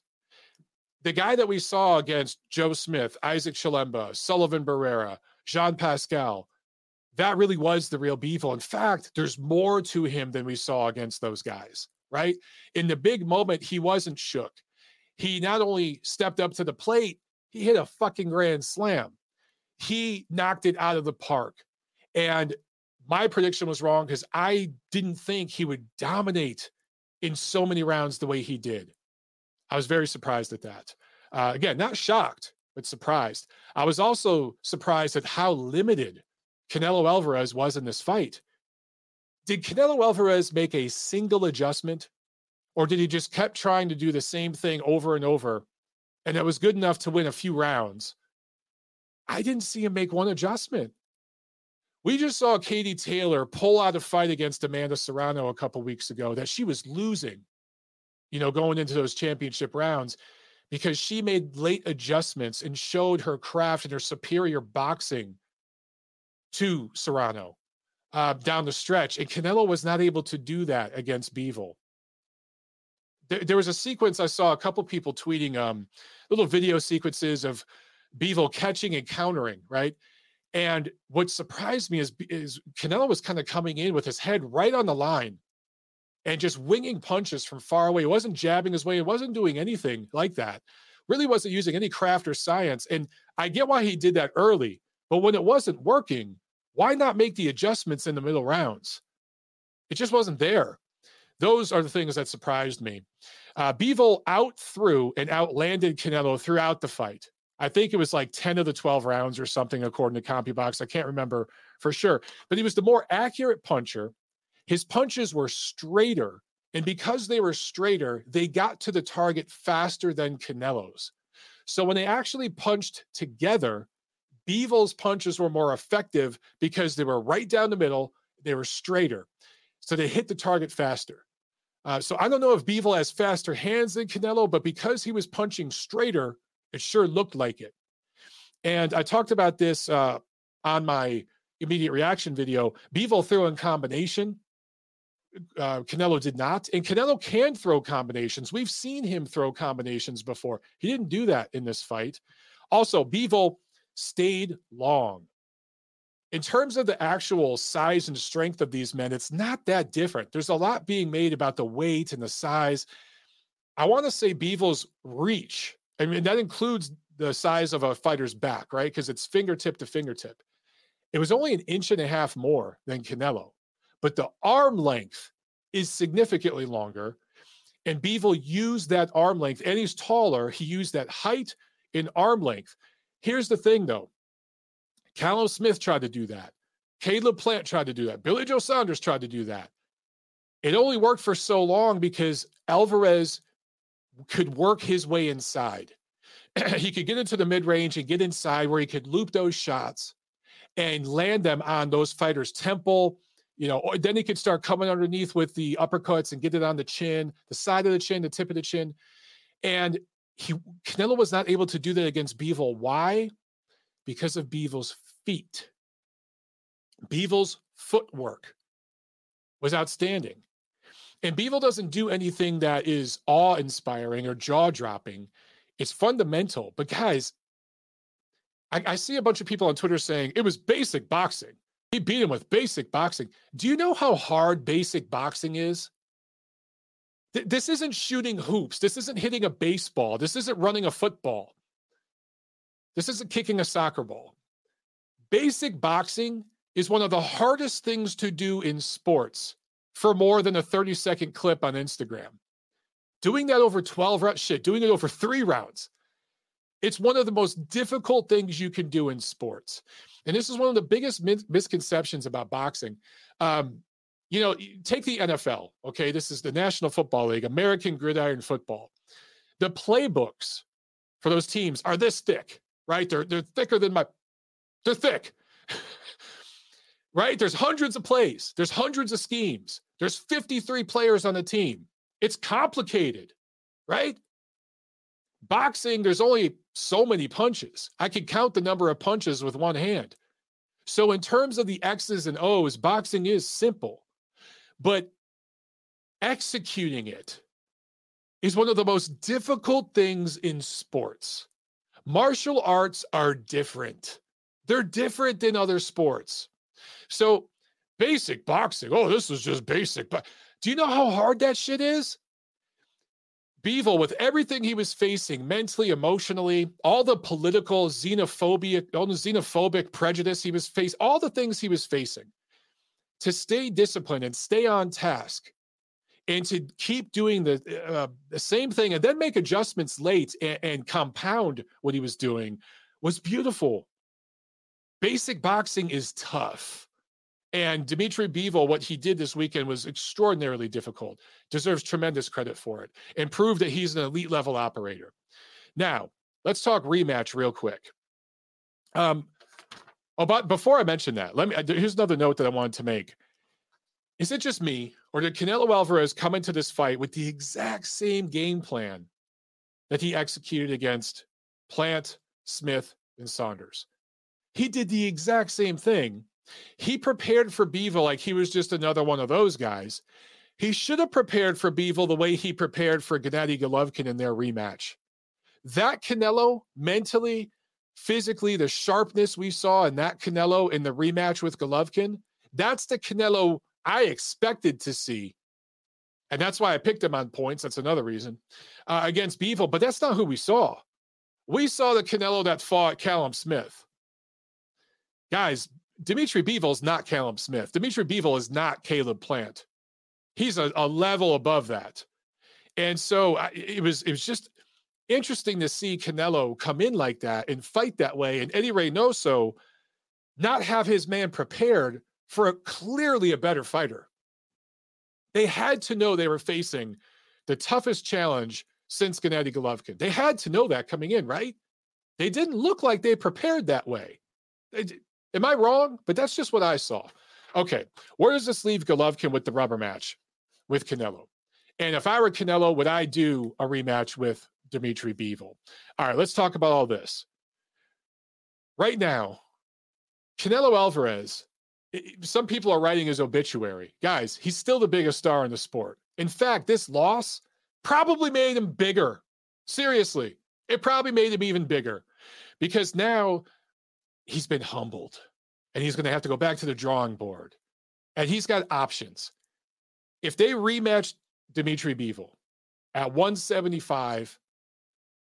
The guy that we saw against Joe Smith, Isaac Chilemba, Sullivan Barrera, Jean Pascal, that really was the real Bivol. In fact, there's more to him than we saw against those guys, right? In the big moment, he wasn't shook. He not only stepped up to the plate, he hit a fucking grand slam. He knocked it out of the park. And my prediction was wrong because I didn't think he would dominate in so many rounds the way he did. I was very surprised at that. Uh, again, not shocked, but surprised. I was also surprised at how limited Canelo Alvarez was in this fight. Did Canelo Alvarez make a single adjustment, or did he just kept trying to do the same thing over and over, and it was good enough to win a few rounds? I didn't see him make one adjustment. We just saw Katie Taylor pull out a fight against Amanda Serrano a couple weeks ago that she was losing, you know, going into those championship rounds because she made late adjustments and showed her craft and her superior boxing to Serrano uh, down the stretch. And Canelo was not able to do that against Bivol. There, there was a sequence I saw a couple people tweeting um, little video sequences of Bivol catching and countering, right? And what surprised me is, is Canelo was kind of coming in with his head right on the line and just winging punches from far away. He wasn't jabbing his way. He wasn't doing anything like that. Really wasn't using any craft or science. And I get why he did that early, but when it wasn't working, why not make the adjustments in the middle rounds? It just wasn't there. Those are the things that surprised me. Uh, Bivol out through and outlanded Canelo throughout the fight. I think it was like 10 of the 12 rounds or something, according to CompuBox. I can't remember for sure, but he was the more accurate puncher. His punches were straighter. And because they were straighter, they got to the target faster than Canelo's. So when they actually punched together, Bivol's punches were more effective because they were right down the middle, they were straighter. So they hit the target faster. Uh, so I don't know if Bivol has faster hands than Canelo, but because he was punching straighter, it sure looked like it. And I talked about this uh, on my immediate reaction video. Bivol threw in combination uh, Canelo did not. And Canelo can throw combinations. We've seen him throw combinations before. He didn't do that in this fight. Also, Bivol stayed long. In terms of the actual size and strength of these men, it's not that different. There's a lot being made about the weight and the size. I want to say Bivol's reach. I mean, that includes the size of a fighter's back, right? Because it's fingertip to fingertip. It was only an inch and a half more than Canelo, but the arm length is significantly longer. And Bivol used that arm length, and he's taller. He used that height in arm length. Here's the thing, though Callum Smith tried to do that. Caleb Plant tried to do that. Billy Joe Saunders tried to do that. It only worked for so long because Alvarez could work his way inside. he could get into the mid range and get inside where he could loop those shots and land them on those fighters' temple. You know, then he could start coming underneath with the uppercuts and get it on the chin, the side of the chin, the tip of the chin. And he Canelo was not able to do that against Bivol. Why? Because of Bivol's feet. Bivol's footwork was outstanding. And Bivol doesn't do anything that is awe inspiring or jaw dropping. It's fundamental. But guys, I, I, see a bunch of people on Twitter saying it was basic boxing. He beat him with basic boxing. Do you know how hard basic boxing is? Th- this isn't shooting hoops. This isn't hitting a baseball. This isn't running a football. This isn't kicking a soccer ball. Basic boxing is one of the hardest things to do in sports for more than a 30 second clip on Instagram. Doing that over 12 rounds, shit, doing it over three rounds. It's one of the most difficult things you can do in sports. And this is one of the biggest misconceptions about boxing. Um, you know, take the NFL, okay? This is the National Football League, American Gridiron Football. The playbooks for those teams are this thick, right? They're they're thicker than my they're thick. right? There's hundreds of plays, there's hundreds of schemes. There's 53 players on the team. It's complicated, right? Boxing, there's only so many punches. I can count the number of punches with one hand. So, in terms of the X's and O's, boxing is simple, but executing it is one of the most difficult things in sports. Martial arts are different, they're different than other sports. So, basic boxing, oh, this is just basic. But do you know how hard that shit is? Bivol, with everything he was facing mentally, emotionally, all the political xenophobia, all the xenophobic prejudice he was facing, all the things he was facing, to stay disciplined and stay on task and to keep doing the, uh, the same thing and then make adjustments late and, and compound what he was doing was beautiful. Basic boxing is tough. And Dimitri Bivol, what he did this weekend was extraordinarily difficult, deserves tremendous credit for it, and proved that he's an elite level operator. Now, let's talk rematch real quick. Um, oh, but before I mention that, let me, uh, here's another note that I wanted to make. Is it just me, or did Canelo Alvarez come into this fight with the exact same game plan that he executed against Plant, Smith, and Saunders? He did the exact same thing he prepared for Bivol like he was just another one of those guys. He should have prepared for Bivol the way he prepared for Gennady Golovkin in their rematch. That Canelo mentally, physically, the sharpness we saw in that Canelo in the rematch with Golovkin, that's the Canelo I expected to see. And that's why I picked him on points. That's another reason uh, against Bivol. But that's not who we saw. We saw the Canelo that fought Callum Smith. Guys, Dimitri Bivol is not Callum Smith. Dimitri Bivol is not Caleb Plant. He's a, a level above that. And so it was it was just interesting to see Canelo come in like that and fight that way, and Eddie Reynoso not have his man prepared for a clearly a better fighter. They had to know they were facing the toughest challenge since Gennady Golovkin. They had to know that coming in, right? They didn't look like they prepared that way. Am I wrong? But that's just what I saw. Okay, where does this leave Golovkin with the rubber match with Canelo? And if I were Canelo, would I do a rematch with Dimitri Bivol? All right, let's talk about all this. Right now, Canelo Alvarez some people are writing his obituary. Guys, he's still the biggest star in the sport. In fact, this loss probably made him bigger. Seriously, it probably made him even bigger because now he's been humbled and he's going to have to go back to the drawing board. And he's got options. If they rematch Dimitri Bivol at 175,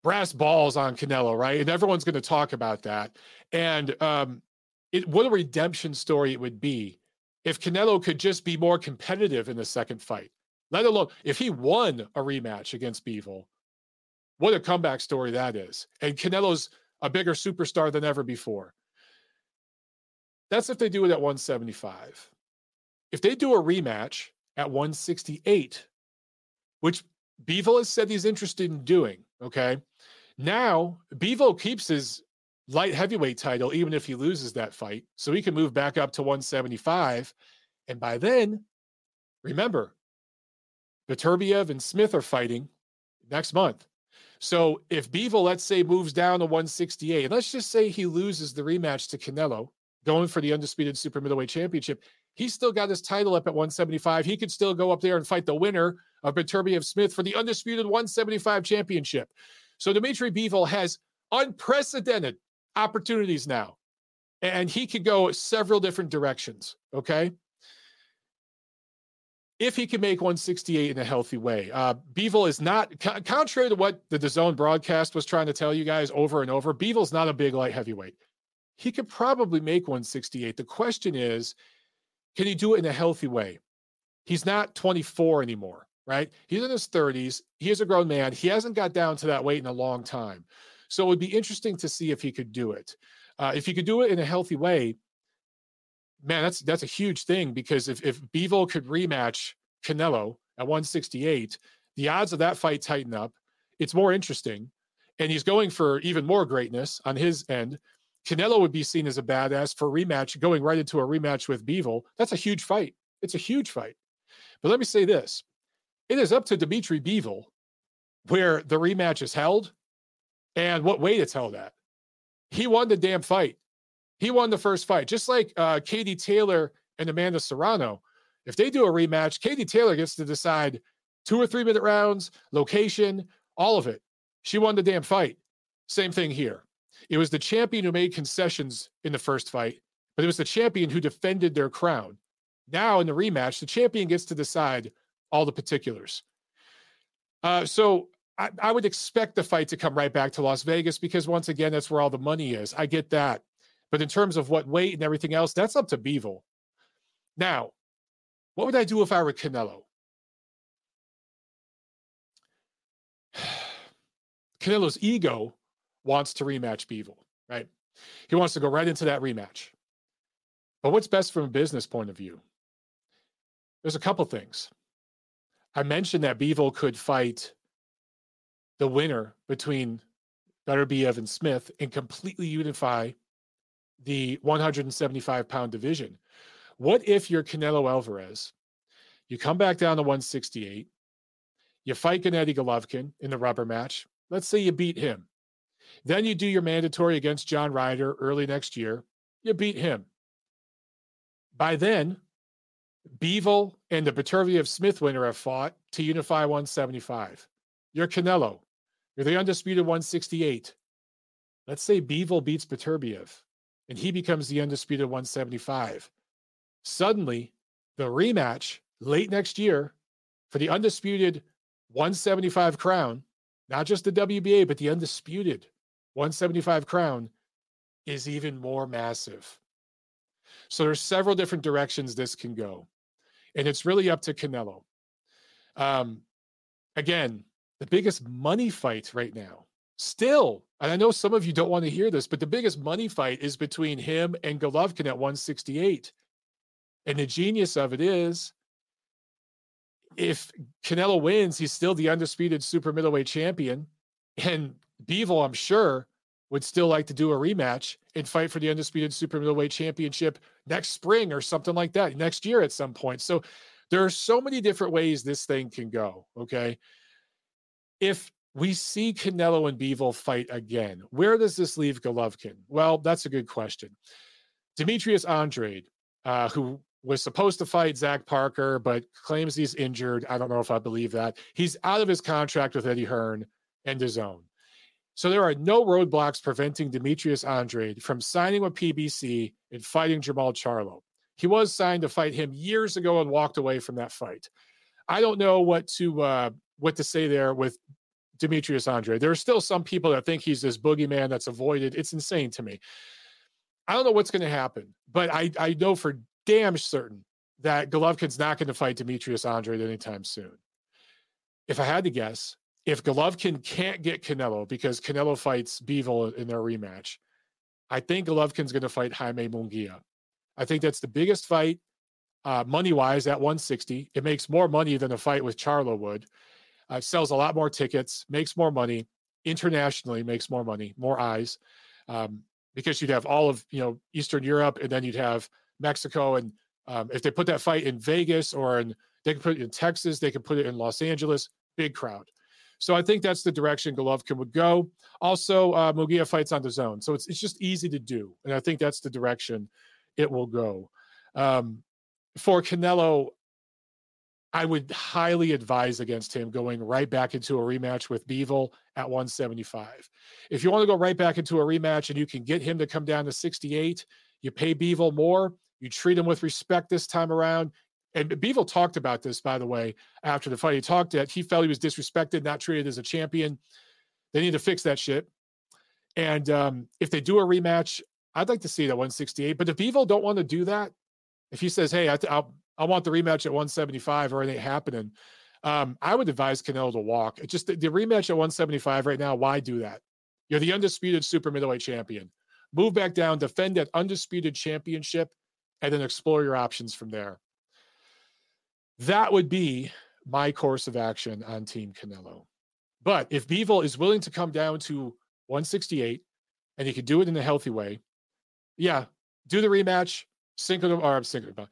brass balls on Canelo, right? And everyone's going to talk about that. And um, it, what a redemption story it would be if Canelo could just be more competitive in the second fight, let alone if he won a rematch against Bivol. What a comeback story that is. And Canelo's a bigger superstar than ever before. That's if they do it at 175. If they do a rematch at 168, which Bivol has said he's interested in doing, okay? Now, Bivol keeps his light heavyweight title, even if he loses that fight. So he can move back up to 175. And by then, remember, Beterbiev and Smith are fighting next month. So if Bivol, let's say, moves down to 168, and let's just say he loses the rematch to Canelo, going for the undisputed super middleweight championship, he's still got his title up at 175. He could still go up there and fight the winner of Beterbiev Smith for the undisputed 175 championship. So Dimitri Bivol has unprecedented opportunities now. And he could go several different directions. Okay. If he can make 168 in a healthy way, uh, is not, contrary to what the DAZN broadcast was trying to tell you guys over and over, Bivol's not a big light heavyweight. He could probably make 168. The question is, can he do it in a healthy way? He's not 24 anymore, right? He's in his 30s. He is a grown man. He hasn't got down to that weight in a long time. So it would be interesting to see if he could do it. Uh, if he could do it in a healthy way, man, that's that's a huge thing because if if Bivol could rematch Canelo at 168, the odds of that fight tighten up. It's more interesting, and he's going for even more greatness on his end. Canelo would be seen as a badass for rematch, going right into a rematch with Bivol. That's a huge fight. It's a huge fight. But let me say this: it is up to Dimitri Bivol where the rematch is held and what weight it's held at. He won the damn fight. He won the first fight, just like uh, Katie Taylor and Amanda Serrano. If they do a rematch, Katie Taylor gets to decide two or three minute rounds, location, all of it. She won the damn fight. Same thing here. It was the champion who made concessions in the first fight, but it was the champion who defended their crown. Now in the rematch, the champion gets to decide all the particulars. Uh, so I, I would expect the fight to come right back to Las Vegas because once again, that's where all the money is. I get that. But in terms of what weight and everything else, that's up to Bivol. Now, what would I do if I were Canelo? Canelo's ego wants to rematch Bivol, right? He wants to go right into that rematch. But what's best from a business point of view? There's a couple things. I mentioned that Bivol could fight the winner between Beterbiev and Smith and completely unify the 175 pound division. What if you're Canelo Alvarez? You come back down to 168. You fight Gennady Golovkin in the rubber match. Let's say you beat him. Then you do your mandatory against John Ryder early next year. You beat him. By then, Bivol and the Beterbiev Smith winner have fought to unify 175. You're Canelo. You're the undisputed 168. Let's say Bivol beats Beterbiev and he becomes the undisputed 175. Suddenly, the rematch late next year for the undisputed 175 crown, not just the WBA, but the undisputed 175 crown, is even more massive. So there's several different directions this can go. And it's really up to Canelo. Um, again, the biggest money fight right now, still, and I know some of you don't want to hear this, but the biggest money fight is between him and Golovkin at 168. And the genius of it is if Canelo wins, he's still the undisputed super middleweight champion. And Bivol, I'm sure, would still like to do a rematch and fight for the undisputed super middleweight championship next spring or something like that, next year at some point. So there are so many different ways this thing can go. Okay if we see Canelo and Bivol fight again, where does this leave Golovkin? Well, that's a good question. Demetrius Andrade uh, who was supposed to fight Zach Parker, but claims he's injured. I don't know if I believe that. He's out of his contract with Eddie Hearn and DAZN. So there are no roadblocks preventing Demetrius Andrade from signing with PBC and fighting Jermall Charlo. He was signed to fight him years ago and walked away from that fight. I don't know what to uh, what to say there with Demetrius Andrade. There are still some people that think he's this boogeyman that's avoided. It's insane to me. I don't know what's going to happen, but I I know for damn certain that Golovkin's not going to fight Demetrius Andrade anytime soon. If I had to guess, if Golovkin can't get Canelo because Canelo fights Bivol in their rematch, I think Golovkin's going to fight Jaime Munguia. I think that's the biggest fight uh, money wise at 160. It makes more money than a fight with Charlo would. Uh, sells a lot more tickets, makes more money internationally, makes more money, more eyes, um, because you'd have all of you know Eastern Europe, and then you'd have Mexico, and um, if they put that fight in Vegas or in they could put it in Texas, they could put it in Los Angeles, big crowd. So I think that's the direction Golovkin would go. Also, uh, Munguia fights on DAZN, so it's it's just easy to do, and I think that's the direction it will go. Um, for Canelo, I would highly advise against him going right back into a rematch with Bivol at 175. If you want to go right back into a rematch and you can get him to come down to 68, you pay Bivol more, you treat him with respect this time around, and Bivol talked about this, by the way, after the fight. He talked that he felt he was disrespected, not treated as a champion. They need to fix that shit. And um, if they do a rematch, I'd like to see it at 168. But if Bivol don't want to do that, if he says, "Hey, I, I'll, I want the rematch at 175," or it ain't happening, um, I would advise Canelo to walk. It's just the, the rematch at 175 right now. Why do that? You're the undisputed super middleweight champion. Move back down, defend that undisputed championship, and then explore your options from there. That would be my course of action on Team Canelo. But if Bivol is willing to come down to 168 and he could do it in a healthy way, yeah, do the rematch, Cinco de, or I'm Cinco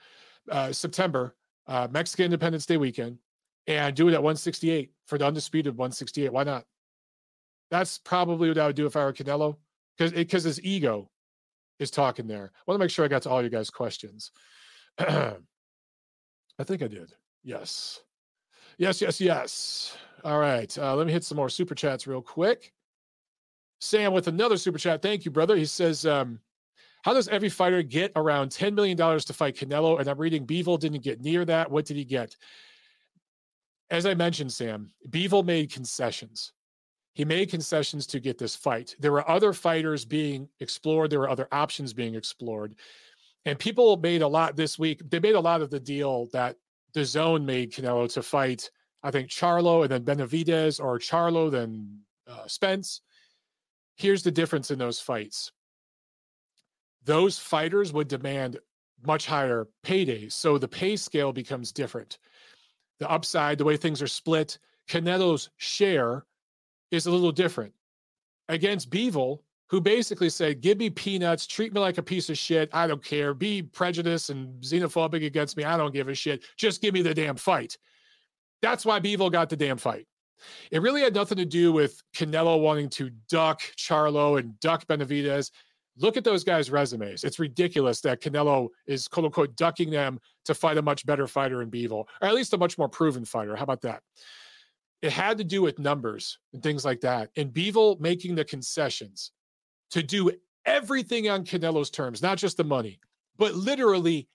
uh, September, uh, Mexican Independence Day weekend, and do it at 168 for the undisputed 168. Why not? That's probably what I would do if I were Canelo, because because his ego is talking there. I want to make sure I got to all you guys' questions. I think I did. Yes. Yes, yes, yes. All right. Uh, let me hit some more super chats real quick. Sam with another super chat. Thank you, brother. He says, um, How does every fighter get around $10 million to fight Canelo? And I'm reading Bivol didn't get near that. What did he get? As I mentioned, Sam, Bivol made concessions. He made concessions to get this fight. There were other fighters being explored, there were other options being explored. And people made a lot this week. They made a lot of the deal that DAZN made Canelo to fight, I think, Charlo and then Benavidez or Charlo, then uh, Spence. Here's the difference in those fights those fighters would demand much higher paydays. So the pay scale becomes different. The upside, the way things are split, Canelo's share is a little different. Against Bivol, who basically said, Give me peanuts, treat me like a piece of shit. I don't care. Be prejudiced and xenophobic against me. I don't give a shit. Just give me the damn fight. That's why Bivol got the damn fight. It really had nothing to do with Canelo wanting to duck Charlo and duck Benavidez. Look at those guys' resumes. It's ridiculous that Canelo is quote unquote ducking them to fight a much better fighter in Bivol, or at least a much more proven fighter. How about that? It had to do with numbers and things like that. And Bivol making the concessions to do everything on Canelo's terms, not just the money, but literally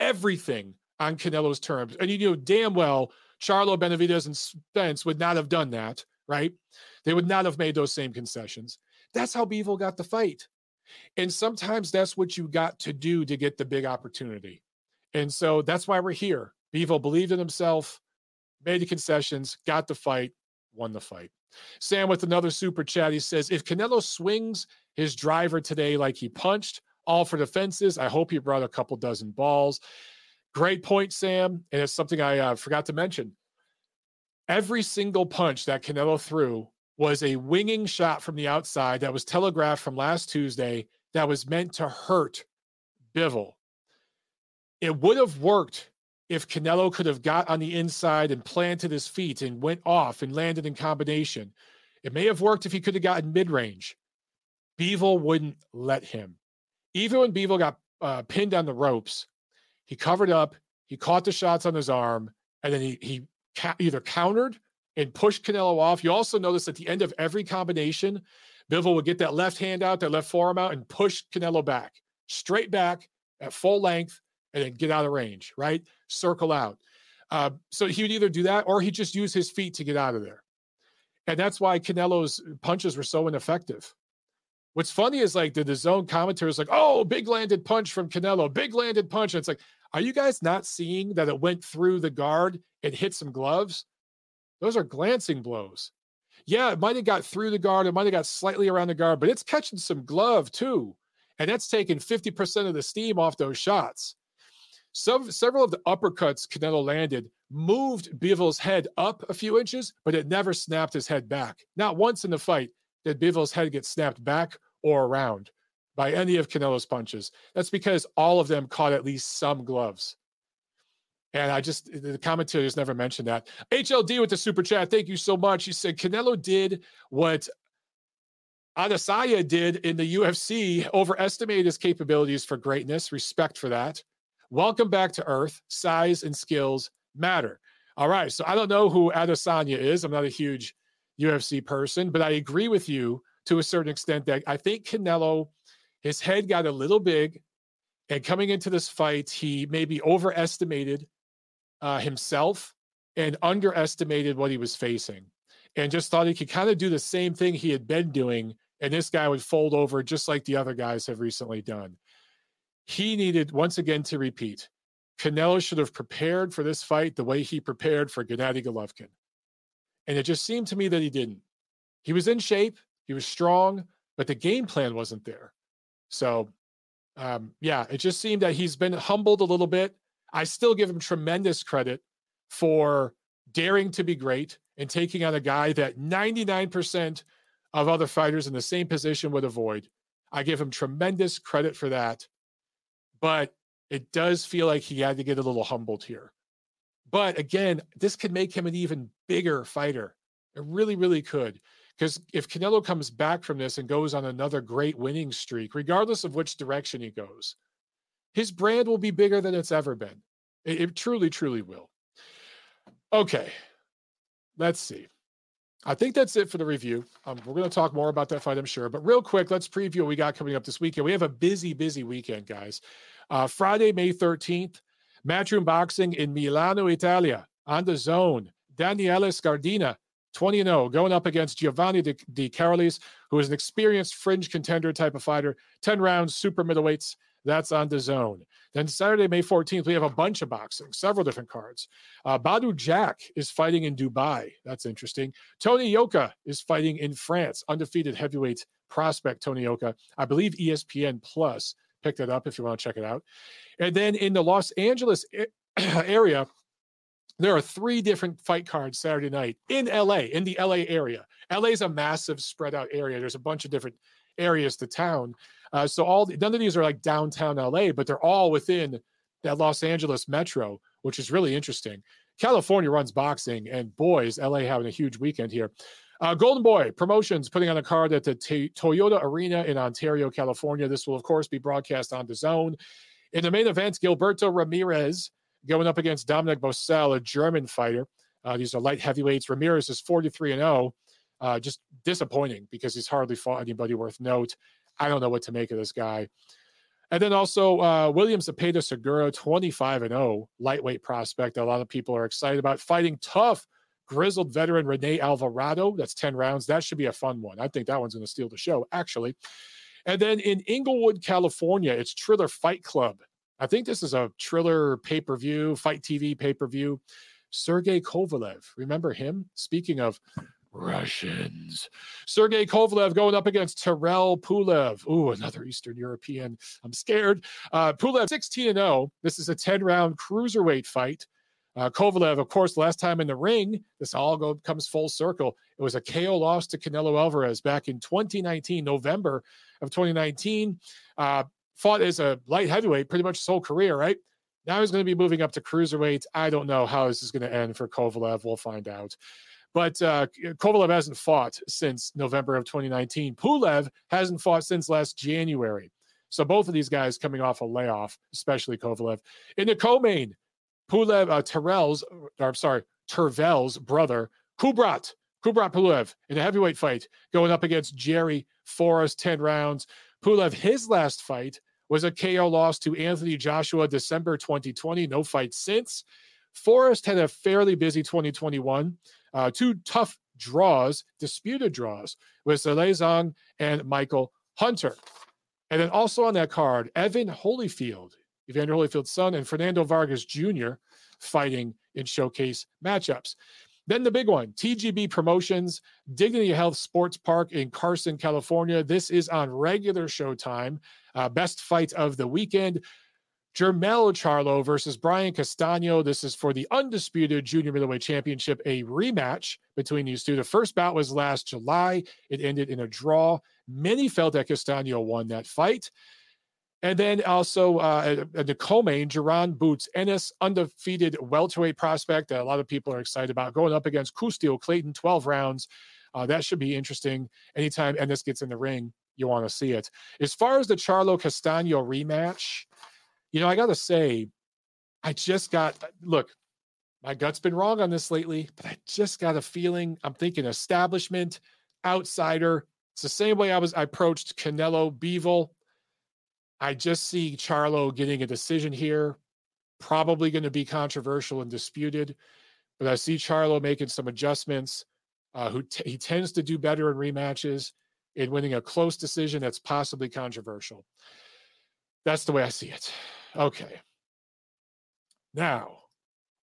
everything on Canelo's terms. And you know damn well Charlo Benavidez and Spence would not have done that, right? They would not have made those same concessions. That's how Bivol got the fight. And sometimes that's what you got to do to get the big opportunity. And so that's why we're here. Bivol believed in himself, made the concessions, got the fight, won the fight. Sam with another super chat. He says, if Canelo swings his driver today like he punched, all for defenses. I hope he brought a couple dozen balls. Great point, Sam. And it's something I uh, forgot to mention. Every single punch that Canelo threw was a winging shot from the outside that was telegraphed from last Tuesday that was meant to hurt Bivol. It would have worked if Canelo could have got on the inside and planted his feet and went off and landed in combination. It may have worked if he could have gotten mid range. Bivol wouldn't let him. Even when Bivol got uh, pinned on the ropes, He covered up, he caught the shots on his arm, and then he he ca- either countered and pushed Canelo off. You also notice at the end of every combination, Bivol would get that left hand out, that left forearm out, and push Canelo back, straight back at full length, and then get out of range, right? Circle out. Uh, so he would either do that or he just use his feet to get out of there. And that's why Canelo's punches were so ineffective. What's funny is like the, the DAZN commentators like, oh, big landed punch from Canelo, big landed punch. And it's like, are you guys not seeing that it went through the guard and hit some gloves? Those are glancing blows. Yeah, it might have got through the guard, it might have got slightly around the guard, but it's catching some glove too. And that's taking 50% of the steam off those shots. Some several of the uppercuts Canelo landed moved Bivol's head up a few inches, but it never snapped his head back. Not once in the fight did Bivol's head get snapped back or around by any of Canelo's punches. That's because all of them caught at least some gloves. And I just, the commentators never mentioned that. HLD with the super chat. Thank you so much. He said Canelo did what Adesanya did in the UFC, overestimated his capabilities for greatness. Respect for that. Welcome back to Earth. Size and skills matter. All right. So I don't know who Adesanya is. I'm not a huge UFC person, but I agree with you to a certain extent that I think Canelo, his head got a little big. And coming into this fight, he maybe overestimated uh, himself and underestimated what he was facing and just thought he could kind of do the same thing he had been doing. And this guy would fold over just like the other guys have recently done. He needed, once again, to repeat Canelo should have prepared for this fight the way he prepared for Gennady Golovkin. And it just seemed to me that he didn't. He was in shape, he was strong, but the game plan wasn't there. So, um, yeah, it just seemed that he's been humbled a little bit. I still give him tremendous credit for daring to be great and taking on a guy that 99% of other fighters in the same position would avoid. I give him tremendous credit for that. But it does feel like he had to get a little humbled here. But again, this could make him an even bigger fighter. It really, really could. Because if Canelo comes back from this and goes on another great winning streak, regardless of which direction he goes, his brand will be bigger than it's ever been. It, it truly, truly will. Okay, let's see. I think that's it for the review. Um, we're going to talk more about that fight, I'm sure. But real quick, let's preview what we got coming up this weekend. We have a busy, busy weekend, guys. Uh, Friday, May 13th, Matchroom Boxing in Milano, Italia, on DAZN. Daniele Scardina, 20 0, going up against Giovanni Di, Di Carolis, who is an experienced fringe contender type of fighter. 10 rounds, super middleweights. That's on DAZN. Then Saturday, May 14th, we have a bunch of boxing, several different cards. Uh, Badou Jack is fighting in Dubai. That's interesting. Tony Yoka is fighting in France, undefeated heavyweight prospect Tony Yoka. I believe ESPN Plus picked that up if you want to check it out. And then in the Los Angeles area, there are three different fight cards Saturday night in LA, in the LA area. LA is a massive spread out area. There's a bunch of different areas to town. Uh, so all none of these are like downtown LA, but they're all within that Los Angeles metro, which is really interesting. California runs boxing, and boys, LA having a huge weekend here. Uh, Golden Boy Promotions putting on a card at the T- Toyota Arena in Ontario, California. This will, of course, be broadcast on DAZN. In the main event, Gilberto Ramirez going up against Dominic Bösel, a German fighter. Uh, these are light heavyweights. Ramirez is 43 and 0. Uh, just disappointing because he's hardly fought anybody worth note. I don't know what to make of this guy. And then also uh, William Zepeda Segura, 25 and 0, lightweight prospect. A lot of people are excited about fighting tough grizzled veteran Rene Alvarado. That's 10 rounds. That should be a fun one. I think that one's going to steal the show, actually. And then in Inglewood, California, it's Triller Fight Club. I think this is a Triller pay per view, FITE TV pay per view. Sergey Kovalev. Remember him? Speaking of Russians. Sergey Kovalev going up against Terrell Pulev. Ooh, another Eastern European. I'm scared. Uh, Pulev 16 and 0. This is a 10 round cruiserweight fight. Uh, Kovalev, of course, last time in the ring, this all go, comes full circle. It was a KO loss to Canelo Alvarez back in 2019, November of 2019. Uh, fought as a light heavyweight pretty much his whole career, right? Now he's going to be moving up to cruiserweight. I don't know how this is going to end for Kovalev. We'll find out. But uh, Kovalev hasn't fought since November of 2019. Pulev hasn't fought since last January. So both of these guys coming off a layoff, especially Kovalev. In the co-main, Pulev, uh, Terrell's, or I'm sorry, Tervel's brother, Kubrat, Kubrat Pulev in a heavyweight fight going up against Jerry Forrest, 10 rounds. Pulev, his last fight was a KO loss to Anthony Joshua December 2020. No fight since. Forrest had a fairly busy 2021. Uh, two tough draws, disputed draws, with Zhang and Michael Hunter. And then also on that card, Evan Holyfield, Evander Holyfield's son, and Fernando Vargas Jr. fighting in showcase matchups. Then the big one TGB Promotions, Dignity Health Sports Park in Carson, California. This is on regular showtime. Uh, best fight of the weekend. Jermell Charlo versus Brian Castano. This is for the undisputed junior middleweight championship, a rematch between these two. The first bout was last July. It ended in a draw. Many felt that Castano won that fight. And then also uh, the co-main, Jaron Boots Ennis, undefeated welterweight prospect that a lot of people are excited about, going up against Custio Clayton, 12 rounds. Uh, that should be interesting. Anytime Ennis gets in the ring, you want to see it. As far as the Charlo Castano rematch, you know, I got to say, I just got, look, my gut's been wrong on this lately, but I just got a feeling I'm thinking establishment, outsider. It's the same way I was I approached Canelo Bivol I just see Charlo getting a decision here, probably going to be controversial and disputed, but I see Charlo making some adjustments. Uh, who t- he tends to do better in rematches in winning a close decision that's possibly controversial. That's the way I see it. Okay. Now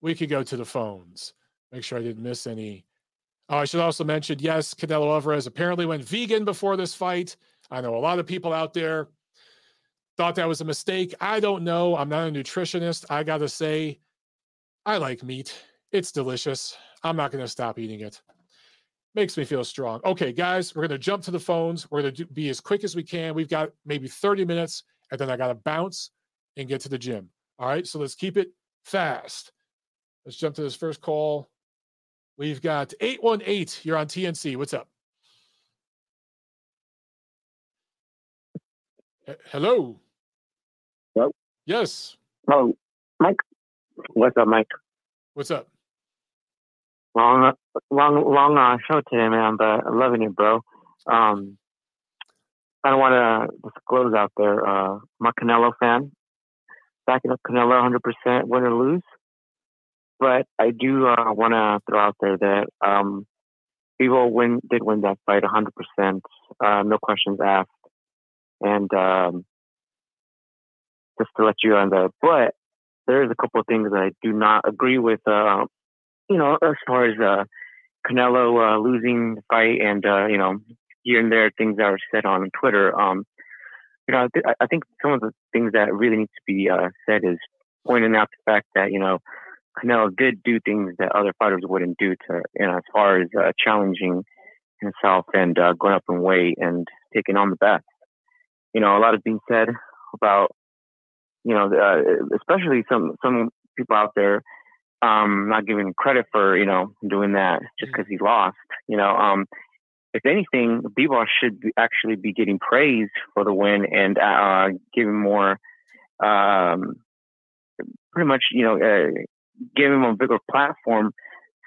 we could go to the phones. Make sure I didn't miss any. Oh, I should also mention yes, Canelo Alvarez apparently went vegan before this fight. I know a lot of people out there thought that was a mistake. I don't know. I'm not a nutritionist. I got to say, I like meat. It's delicious. I'm not going to stop eating it. Makes me feel strong. Okay, guys, we're going to jump to the phones. We're going to be as quick as we can. We've got maybe 30 minutes, and then I got to bounce and get to the gym. All right, so let's keep it fast. Let's jump to this first call. We've got 818. You're on TNC. What's up? Hello. Hello. Yes. Oh, Mike. What's up, Mike? What's up? Long, long, long uh, show today, man. But I'm loving it, bro. Um, I don't want to disclose out there. Uh, a Canelo fan. Backing up Canelo 100%, win or lose. But I do uh, want to throw out there that um, win did win that fight 100%, uh, no questions asked. And um, just to let you on that, but there's a couple of things that I do not agree with. Uh, you know, as far as uh, Canelo uh, losing the fight, and uh, you know, here and there things that are said on Twitter. Um, you know, I, th- I think some of the things that really need to be uh, said is pointing out the fact that you know Canelo did do things that other fighters wouldn't do to, you know, as far as uh, challenging himself and uh, going up in weight and taking on the best you know, a lot is being said about, you know, uh, especially some some people out there um, not giving him credit for, you know, doing that just because mm-hmm. he lost. You know, um, if anything, Bivol should be actually be getting praise for the win and uh, giving more, um, pretty much, you know, uh, give him a bigger platform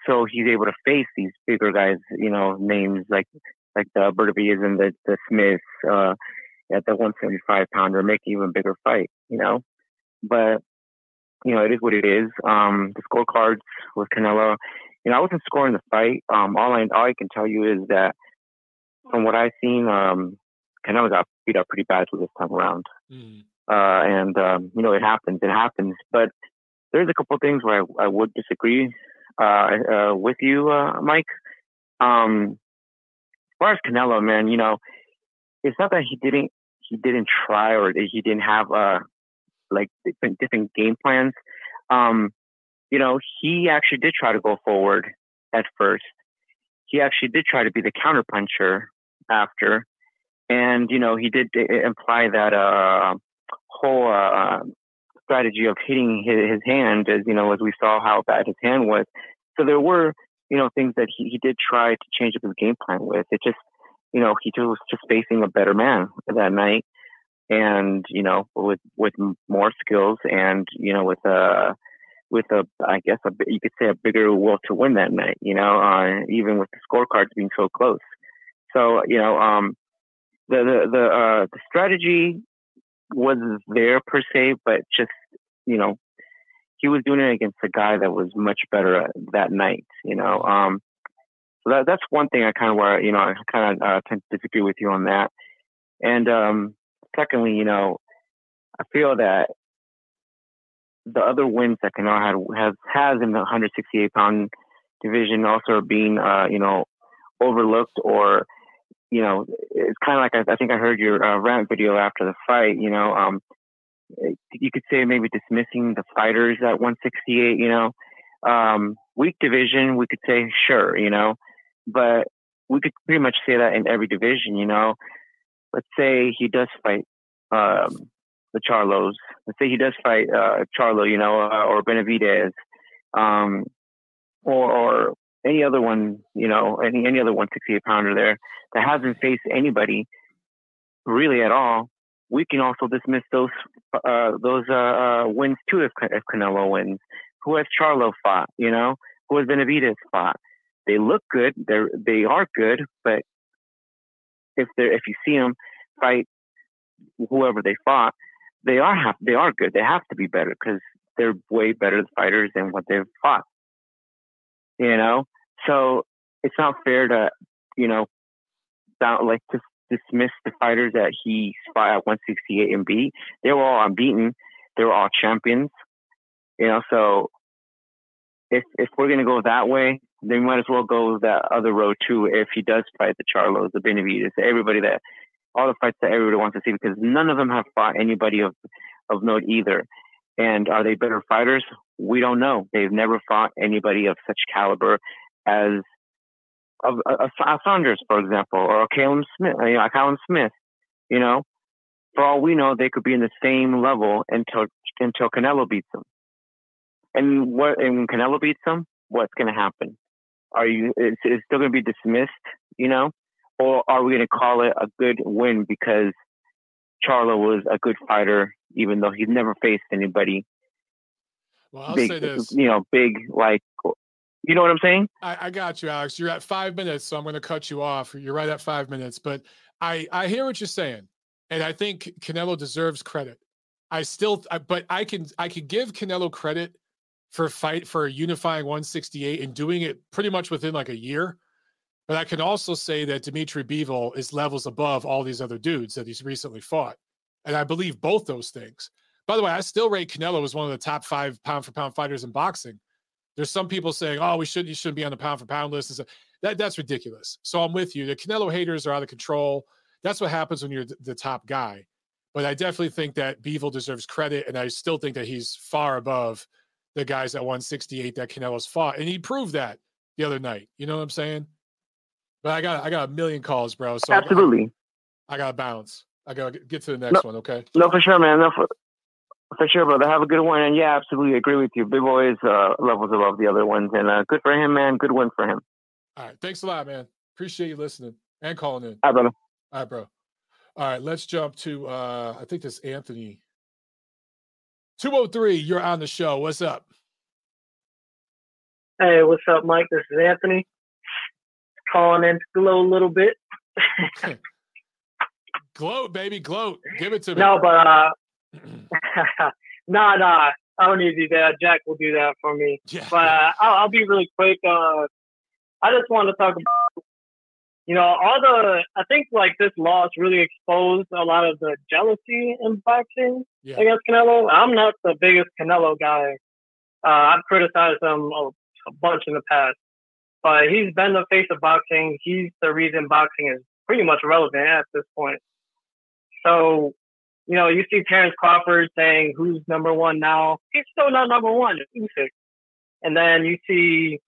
so he's able to face these bigger guys, you know, names like like the Beterbievs and the, the Smiths, uh, at the 175 pounder, make an even bigger fight, you know. But you know, it is what it is. Um, the scorecards with Canelo, you know, I wasn't scoring the fight. Um, all I all I can tell you is that from what I've seen, um, Canelo got beat up pretty badly this time around. Mm. Uh, and um, you know, it happens. It happens. But there's a couple of things where I, I would disagree uh, uh, with you, uh, Mike. Um, as far as Canelo, man, you know, it's not that he didn't he didn't try or he didn't have uh like different different game plans. Um, you know, he actually did try to go forward at first. He actually did try to be the counterpuncher after, and you know, he did imply that uh whole uh, strategy of hitting his, his hand, as you know, as we saw how bad his hand was. So there were you know things that he, he did try to change up his game plan with. It just you know, he just was just facing a better man that night. And you know with with more skills and you know with a with a I guess a you could say a bigger will to win that night. You know, uh, even with the scorecards being so close. So you know, um, the the the, uh, the strategy was there per se, but just you know, he was doing it against a guy that was much better that night. You know, um, so that that's one thing I kind of where you know I kind of uh, tend to disagree with you on that. And um, secondly, you know, I feel that the other wins that Canelo had has has in the 168 pound division also are being uh, you know overlooked or you know it's kind of like I, I, think I heard your uh, rant video after the fight. You know, um, you could say maybe dismissing the fighters at 168. You know, um, weak division we could say sure. You know, but we could pretty much say that in every division. You know, let's say he does fight um, the Charlos. Let's say he does fight uh, Charlo, you know, uh, or Benavidez, um, or, or any other one, you know, any any other 168 pounder there that hasn't faced anybody really at all. We can also dismiss those uh, those uh, uh, wins too if, if Canelo wins. Who has Charlo fought? You know, who has Benavidez fought? They look good. They're they are good, but if they if you see them fight whoever they fought, they are have they are good. They have to be better because they're way better fighters than what they've fought. You know, so it's not fair to you know like to dismiss the fighters that he fought at 168 and beat. They were all unbeaten. They were all champions. You know, so if if we're gonna go that way, then we might as well go that other road too. If he does fight the Charlos, the Benavidez, everybody that all the fights that everybody wants to see because none of them have fought anybody of of note either. And are they better fighters? We don't know. They've never fought anybody of such caliber as of a, a Saunders, for example, or a Callum Smith. You know, a Callum Smith. You know, for all we know, they could be in the same level until until Canelo beats them. And what? And when Canelo beats them, what's going to happen? Are you? It's, it's still going to be dismissed. You know, or are we going to call it a good win because Charlo was a good fighter, even though he's never faced anybody? Well, I'll big, say this. You know, big like, you know what I'm saying? I, I got you, Alex. You're at five minutes, so I'm going to cut you off. You're right at five minutes, but I I hear what you're saying, and I think Canelo deserves credit. I still, but I can I can give Canelo credit for fight for unifying 168 and doing it pretty much within like a year but I can also say that Dmitry Bivol is levels above all these other dudes that he's recently fought. And I believe both those things. By the way, I still rate Canelo as one of the top five pound for pound fighters in boxing. There's some people saying, "Oh, we should you shouldn't be on the pound for pound list." That that's ridiculous. So I'm with you. The Canelo haters are out of control. That's what happens when you're the top guy. But I definitely think that Bivol deserves credit, and I still think that he's far above the guys at 168 that Canelo's fought, and he proved that the other night. You know what I'm saying? But I got I got a million calls, bro. So absolutely, I, got to bounce. I got to get to the next no, one. Okay. No, for sure, man. No, for, for sure, brother. Have a good one. And yeah, absolutely agree with you. Big boys uh, levels above the other ones, and uh, good for him, man. Good win for him. All right. Thanks a lot, man. Appreciate you listening and calling in. All right, brother. All right, bro. All right, let's jump to uh I think this Anthony. 203, you're on the show. What's up? Hey, what's up, Mike? This is Anthony calling in to glow a little bit. gloat, baby, gloat. Give it to me. No, but uh, nah, nah. I don't need to do that. Jack will do that for me. Yeah. But uh, I'll, I'll, be really quick. Uh, I just want to talk about, you know, all the. I think like this loss really exposed a lot of the jealousy in boxing yeah. against Canelo. I'm not the biggest Canelo guy. Uh, I've criticized him a, bunch in the past, but he's been the face of boxing. He's the reason boxing is pretty much relevant at this point. So, you know, you see Terrence Crawford saying who's number one now. He's still not number one. And then you see,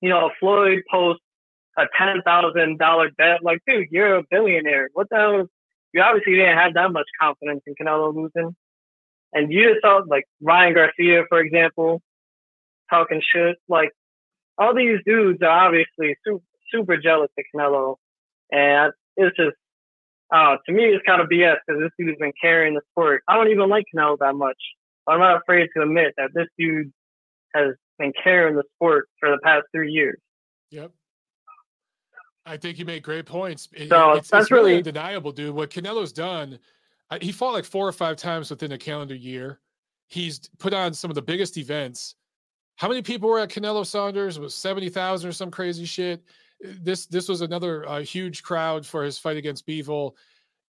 you know, Floyd post a ten thousand dollar bet. Like, dude, you're a billionaire. What the hell? You obviously didn't have that much confidence in Canelo losing. And you just saw like Ryan Garcia, for example, talking shit. Like, all these dudes are obviously super, super jealous of Canelo, and it's just uh, to me, it's kind of BS because this dude's been carrying the sport. I don't even like Canelo that much. I'm not afraid to admit that this dude has been carrying the sport for the past three years. Yep. I think you made great points. So it's, that's it's really really undeniable, dude. What Canelo's done, he fought like four or five times within a calendar year. He's put on some of the biggest events. How many people were at Canelo Saunders? It was seventy thousand or some crazy shit. This this was another uh, huge crowd for his fight against Bivol.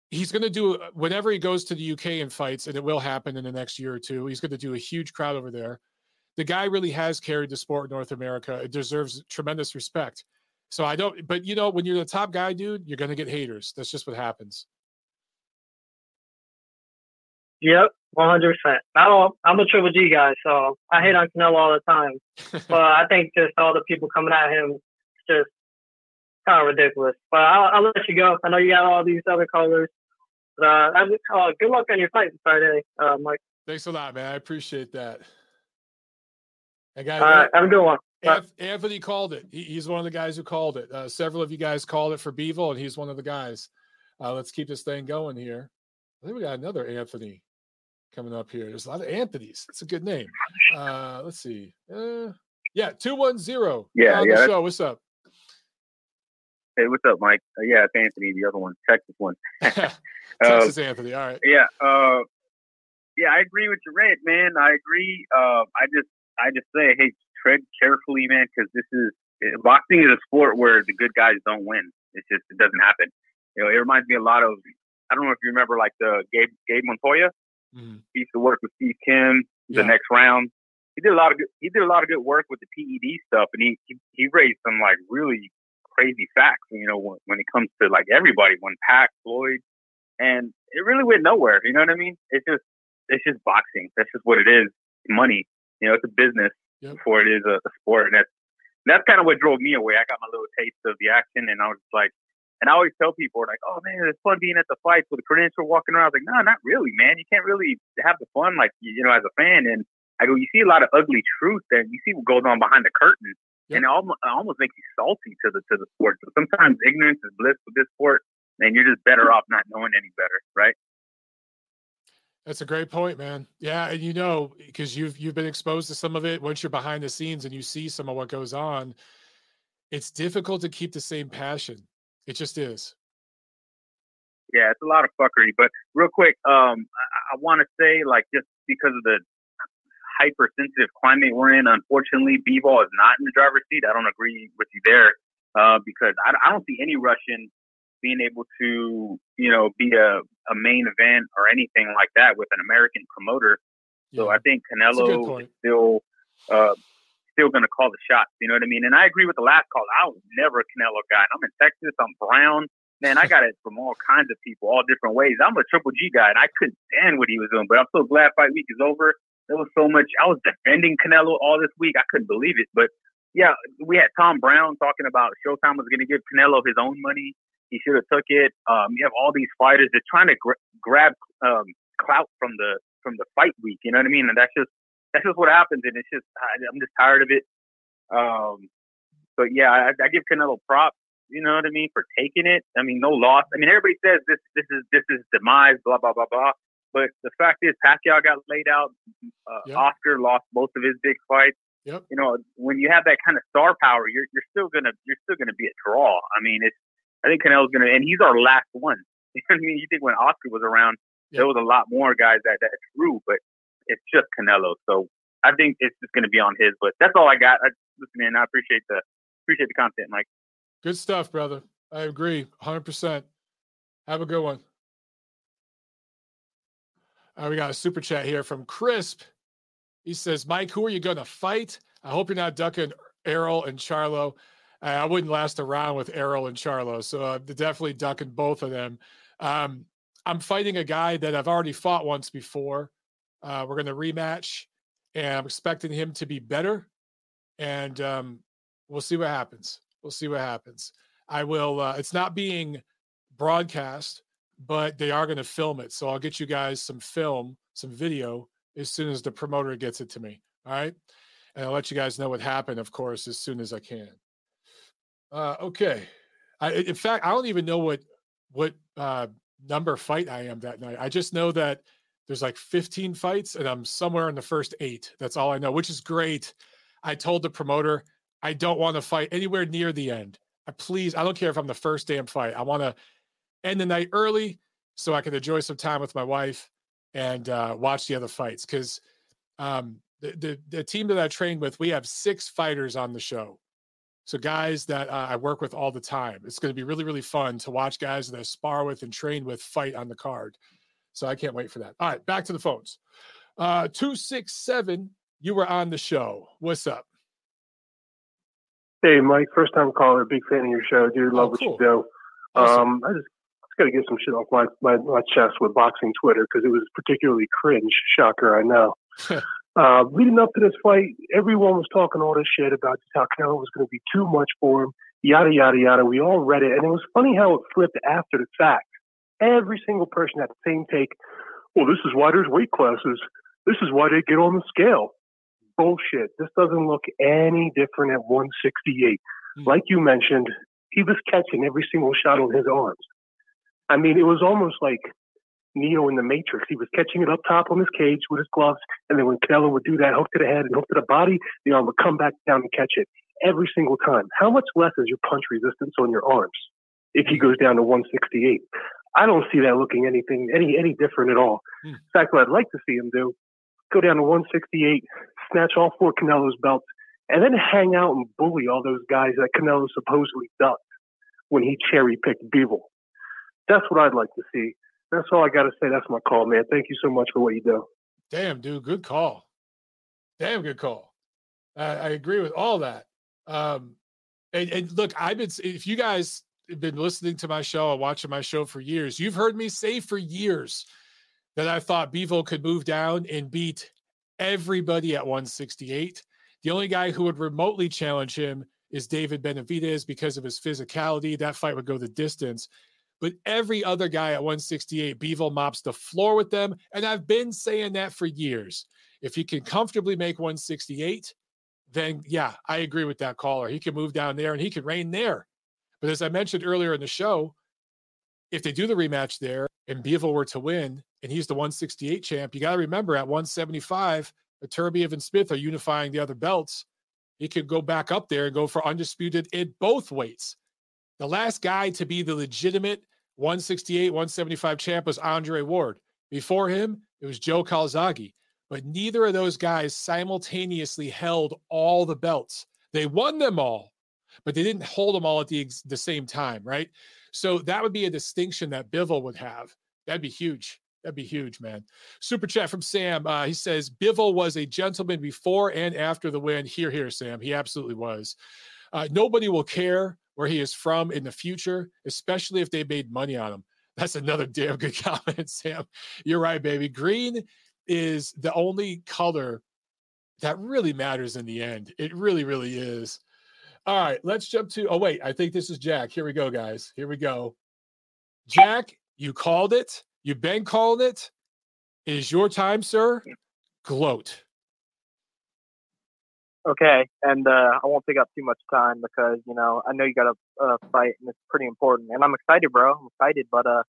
He's going to do uh, whenever he goes to the UK and fights, and it will happen in the next year or two. He's going to do a huge crowd over there. The guy really has carried the sport in North America. It deserves tremendous respect. So I don't, but you know, when you're the top guy, dude, you're going to get haters. That's just what happens. Yep, one hundred percent. I don't. I'm a Triple G guy, so I hate on Canelo all the time. but I think just all the people coming at him, just kind of ridiculous. But I'll, I'll, let you go. I know you got all these other callers. But, uh, uh, good luck on your fight Friday, uh, Mike. Thanks a lot, man. I appreciate that. I got all right. Have a good one. Anthony called it. He, he's one of the guys who called it. Uh, several of you guys called it for Bivol, and he's one of the guys. Uh, let's keep this thing going here. I think we got another Anthony coming up here. There's a lot of Anthony's. It's a good name. Uh, let's see. Uh, yeah, two one zero. Yeah, on yeah. Show. What's up? Hey, what's up, Mike? Uh, yeah, it's Anthony. The other one, Texas one. Texas uh, Anthony. All right. Yeah. Uh, yeah, I agree with your rant, man. I agree. Uh, I just, I just say, hey, tread carefully, man, because this is boxing is a sport where the good guys don't win. It's just it doesn't happen. You know, it reminds me a lot of. I don't know if you remember, like the Gabe Gabe Montoya. Mm-hmm. He used to work with Steve Kim. The yeah. next round, he did a lot of good. He did a lot of good work with the PED stuff, and he he, he raised some like really crazy facts. You know, when, when it comes to like everybody, when Pac, Floyd, and it really went nowhere. You know what I mean? It's just it's just boxing. That's just what it is. Money. You know, it's a business yep. before it is a, a sport, and that's that's kind of what drove me away. I got my little taste of the action, and I was like, and I always tell people like, "Oh man, it's fun being at the fights with a credential walking around." I was like, "No, not really, man. You can't really have the fun like you know as a fan." And I go, "You see a lot of ugly truth, and you see what goes on behind the curtain, yep. and it almost, it almost makes you salty to the to the sport. So sometimes ignorance is bliss with this sport, and you're just better off not knowing any better, right?" That's a great point, man. Yeah, and you know, because you've you've been exposed to some of it once you're behind the scenes and you see some of what goes on, it's difficult to keep the same passion it just is. Yeah, it's a lot of fuckery. But real quick, um, I, I want to say, like, just because of the hypersensitive climate we're in, unfortunately, Bivol is not in the driver's seat. I don't agree with you there uh, because I, I don't see any Russian being able to, you know, be a, a main event or anything like that with an American promoter. Yeah. So I think Canelo is still uh, still going to call the shots. You know what I mean? And I agree with the last call. I was never a Canelo guy. I'm in Texas. I'm brown. Man, I got it from all kinds of people, all different ways. I'm a Triple G guy, and I couldn't stand what he was doing. But I'm so glad fight week is over. There was so much. I was defending Canelo all this week. I couldn't believe it. But yeah, we had Tom Brown talking about Showtime was going to give Canelo his own money. He should have took it. Um, you have all these fighters that trying to gra- grab um, clout from the from the fight week. You know what I mean? And that's just that's just what happens, and it's just I, am just tired of it. Um, but yeah, I, I give Canelo props. You know what I mean for taking it. I mean, no loss. I mean, everybody says this this is this is demise, blah blah blah blah. But the fact is, Pacquiao got laid out. Uh, yep. Oscar lost both of his big fights. Yep. You know, when you have that kind of star power, you're you're still gonna you're still gonna be a draw. I mean, it's I think Canelo's gonna, and he's our last one. I mean, you think when Oscar was around, yep. there was a lot more guys that that drew, but it's just Canelo. So I think it's just going to be on his. But that's all I got. I, listen, man, I appreciate the appreciate the content, Mike. Good stuff, brother. I agree, hundred percent. Have a good one. Uh, we got a super chat here from Crisp. He says, Mike, who are you going to fight? I hope you're not ducking Errol and Charlo. I wouldn't last around with Errol and Charlo, so uh, definitely ducking both of them. Um, I'm fighting a guy that I've already fought once before. Uh, we're going to rematch, and I'm expecting him to be better. And um, we'll see what happens. We'll see what happens. I will. Uh, it's not being broadcast, but they are going to film it. So I'll get you guys some film, some video as soon as the promoter gets it to me. All right. And I'll let you guys know what happened, of course, as soon as I can. Uh, okay. I, in fact, I don't even know what what uh, number fight I am that night. I just know that there's like 15 fights and I'm somewhere in the first eight. That's all I know, which is great. I told the promoter I don't want to fight anywhere near the end. I please, I don't care if I'm the first damn fight. I want to end the night early so I can enjoy some time with my wife and uh, watch the other fights. Because um, the, the, the team that I trained with, we have six fighters on the show. So guys that uh, I work with all the time. It's going to be really really fun to watch guys that I spar with and train with fight on the card. So I can't wait for that. All right, back to the phones. Uh, two six seven. You were on the show. What's up? Hey, Mike. First time caller. Big fan of your show, dude. Love oh, cool. what you do. Awesome. Um, I just got to get some shit off my, my, my chest with boxing Twitter because it was particularly cringe. Shocker, I know. uh, leading up to this fight, everyone was talking all this shit about how Canelo was going to be too much for him, yada, yada, yada. We all read it. And it was funny how it flipped after the fact. Every single person had the same take. Well, this is why there's weight classes. This is why they get on the scale. Bullshit. This doesn't look any different at 168. Mm. Like you mentioned, he was catching every single shot on his arms. I mean, it was almost like Neo in the Matrix. He was catching it up top on his cage with his gloves, and then when Canelo would do that, hook to the head and hook to the body, the arm would come back down and catch it every single time. How much less is your punch resistance on your arms if he goes down to 168? I don't see that looking anything any any different at all. Hmm. In fact, what I'd like to see him do, go down to 168, snatch all four Canelo's belts, and then hang out and bully all those guys that Canelo supposedly ducked when he cherry picked Bivol. That's what I'd like to see. That's all I got to say. That's my call, man. Thank you so much for what you do. Damn, dude, good call. Damn good call. I, I agree with all that. Um, and, and look, I've been if you guys been listening to my show and watching my show for years, you've heard me say for years that I thought Bivol could move down and beat everybody at 168. The only guy who would remotely challenge him is David Benavidez because of his physicality. That fight would go the distance. But every other guy at 168, Bivol mops the floor with them. And I've been saying that for years. If he can comfortably make 168, then yeah, I agree with that caller. He can move down there and he can reign there. But as I mentioned earlier in the show, if they do the rematch there and Bivol were to win and he's the 168 champ, you got to remember at 175, Beterbiev and Smith are unifying the other belts. He could go back up there and go for undisputed in both weights. The last guy to be the legitimate 168, 175 champ was Andre Ward. Before him, it was Joe Calzaghe. But neither of those guys simultaneously held all the belts. They won them all, but they didn't hold them all at the, the same time, right? So that would be a distinction that Bivol would have. That'd be huge. That'd be huge, man. Super chat from Sam. Uh, he says Bivol was a gentleman before and after the win. Here, here, Sam. He absolutely was. Uh, nobody will care where he is from in the future, especially if they made money on him. That's another damn good comment, Sam. You're right, baby. Green is the only color that really matters in the end. It really, really is. All right, let's jump to. Oh, wait, I think this is Jack. Here we go, guys. Here we go. Jack, you called it. You've been calling it. It is your time, sir. Gloat. Okay, and uh, I won't take up too much time because you know I know you got a, a fight and it's pretty important, and I'm excited, bro. I'm excited, but uh,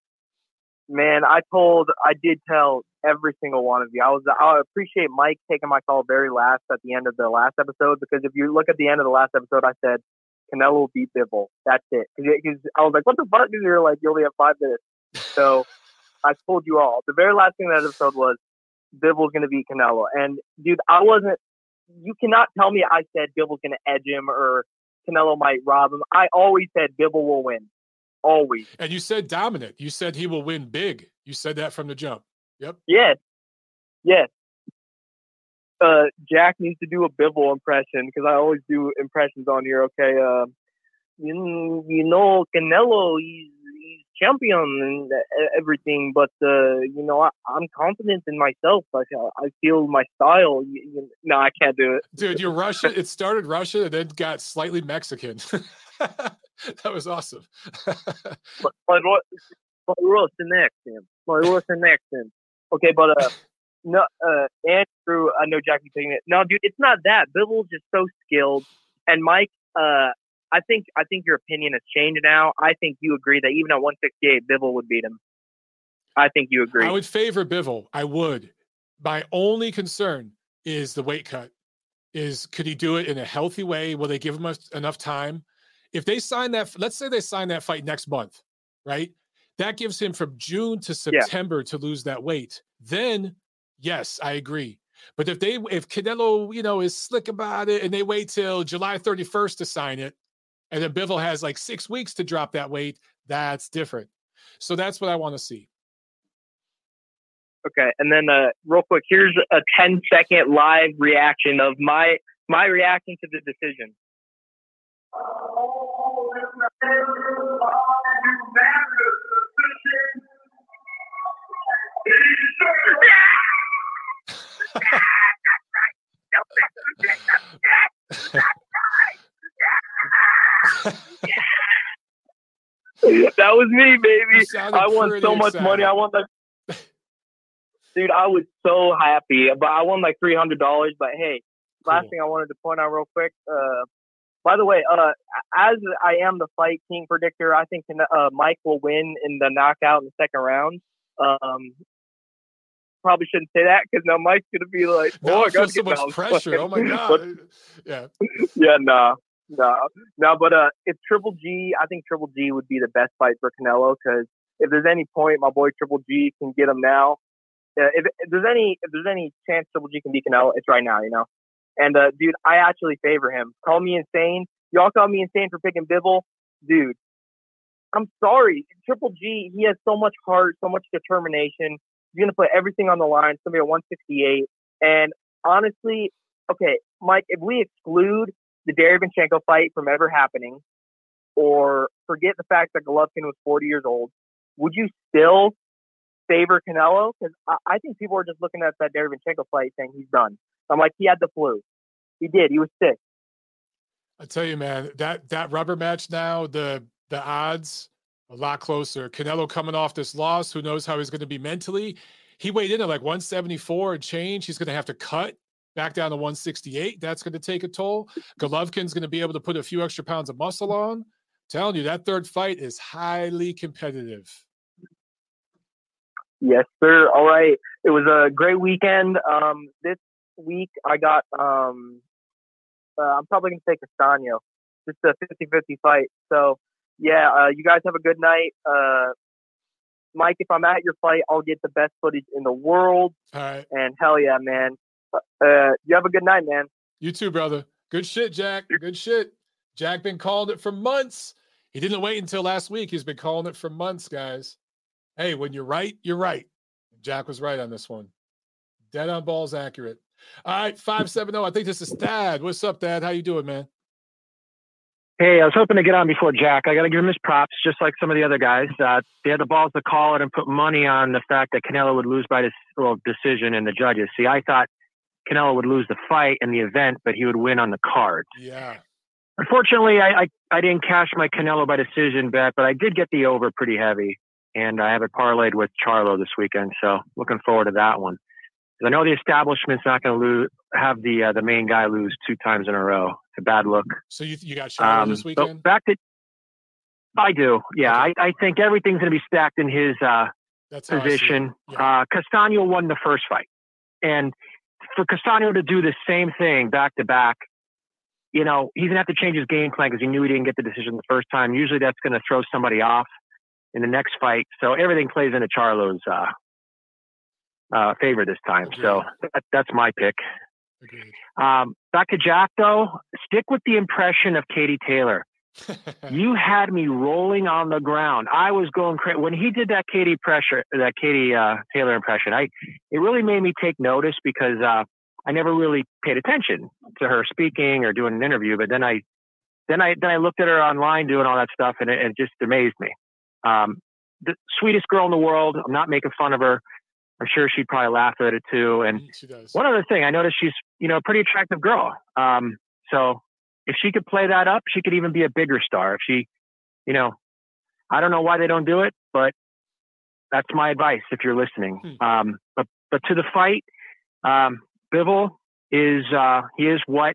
man, I told, I did tell every single one of you. I was, I appreciate Mike taking my call very last at the end of the last episode because if you look at the end of the last episode, I said Canelo beat Bivol. That's it. Because I was like, what the fuck? And you're like, you only have five minutes. So I told you all. The very last thing that episode was Bivol's going to beat Canelo, and dude, I wasn't you cannot tell me I said Bivol's going to edge him or Canelo might rob him. I always said Bivol will win. Always. And you said dominant. You said he will win big. You said that from the jump. Yep. Yes. Yes. Uh, Jack needs to do a Bivol impression because I always do impressions on here. Okay. Uh, you, you know, Canelo, he's champion and everything, but uh, you know, I, am confident in myself. I, I feel my style. You, you, no, I can't do it, dude. You're Russian. It started Russian and then got slightly Mexican. that was awesome. but, but what? But Russian accent. My Russian accent. Okay, but uh, no, uh, Andrew. I know Jackie's taking it. No, dude, it's not that. Bivol's just so skilled, and Mike. Uh, I think I think your opinion has changed now. I think you agree that even at 168, Bivol would beat him. I think you agree. I would favor Bivol. I would. My only concern is the weight cut. Is could he do it in a healthy way? Will they give him enough time? If they sign that, let's say they sign that fight next month, right? That gives him from June to September yeah. to lose that weight. Then, yes, I agree. But if they if Canelo, you know, is slick about it and they wait till July 31st to sign it, and then Bivol has like six weeks to drop that weight, that's different. So that's what I want to see. Okay, and then uh, real quick, here's a 10 second live reaction of my my reaction to the decision. That was me, baby. I won so much excited. money. I won like, dude, I was so happy. But I won like three hundred dollars. But hey, cool. last thing I wanted to point out real quick. Uh, by the way, uh, as I am the fight king predictor, I think uh, Mike will win in the knockout in the second round. Um, probably shouldn't say that because now Mike's gonna be like, "Oh, I got so much pressure." oh my god! but, yeah, yeah, nah, nah, nah. But uh, if Triple G, I think Triple G would be the best fight for Canelo because if there's any point my boy Triple G can get him now, uh, if, if, there's any if there's any chance Triple G can beat Canelo, it's right now, you know. And uh, dude, I actually favor him. Call me insane. Y'all call me insane for picking Bivol, dude. I'm sorry, Triple G. He has so much heart, so much determination. He's gonna put everything on the line. It's gonna be a 168. And honestly, okay, Mike, if we exclude the Derevyanchenko fight from ever happening, or forget the fact that Golovkin was 40 years old, would you still favor Canelo? Because I, I, think people are just looking at that Derevyanchenko fight saying he's done. I'm like, he had the flu. He did. He was sick. I tell you, man, that that rubber match now, the the odds a lot closer. Canelo coming off this loss, who knows how he's going to be mentally. He weighed in at like 174 and change. He's going to have to cut back down to 168. That's going to take a toll. Golovkin's going to be able to put a few extra pounds of muscle on. I'm telling you, that third fight is highly competitive. Yes, sir. All right. It was a great weekend. Um, this week I got, um, uh, I'm probably going to take Castaño. Just a 50 50 fight. So, yeah, uh, you guys have a good night. Uh, Mike, if I'm at your fight, I'll get the best footage in the world. All right. And hell yeah, man. Uh, you have a good night, man. You too, brother. Good shit, Jack. Good shit. Jack been calling it for months. He didn't wait until last week. He's been calling it for months, guys. Hey, when you're right, you're right. Jack was right on this one. Dead on balls accurate. All right, 570. I think this is Thad. What's up, Thad? How you doing, man? Hey, I was hoping to get on before Jack. I got to give him his props, just like some of the other guys. Uh, they had the balls to call it and put money on the fact that Canelo would lose by this well, decision and the judges. See, I thought Canelo would lose the fight in the event, but he would win on the cards. Yeah. Unfortunately, I, I, I didn't cash my Canelo by decision bet, but I did get the over pretty heavy, and I have it parlayed with Charlo this weekend. So looking forward to that one. I know the establishment's not going to lose have the uh, the main guy lose two times in a row It's a bad look. So you you got Charlo um, this weekend? back to I do. Yeah, okay. I, I think everything's going to be stacked in his uh, position. Yeah. Uh, Castaño won the first fight, and for Castaño to do the same thing back to back, you know, he's going to have to change his game plan because he knew he didn't get the decision the first time. Usually, that's going to throw somebody off in the next fight. So everything plays into Charlo's uh, uh, favor this time. Agreed. So that, that's my pick. Um, back to Jack though, stick with the impression of Katie Taylor. you had me rolling on the ground. I was going crazy when he did that Katie pressure, that Katie uh, Taylor impression. I it really made me take notice because uh, I never really paid attention to her speaking or doing an interview. But then I then I then I looked at her online doing all that stuff, and it, it just amazed me. Um, the sweetest girl in the world. I'm not making fun of her. I'm sure she'd probably laugh at it too. And mm, one other thing, I noticed she's, you know, a pretty attractive girl. Um, so if she could play that up, she could even be a bigger star. If she, you know, I don't know why they don't do it, but that's my advice if you're listening. Hmm. Um, but but to the fight, um, Bivol is uh, he is what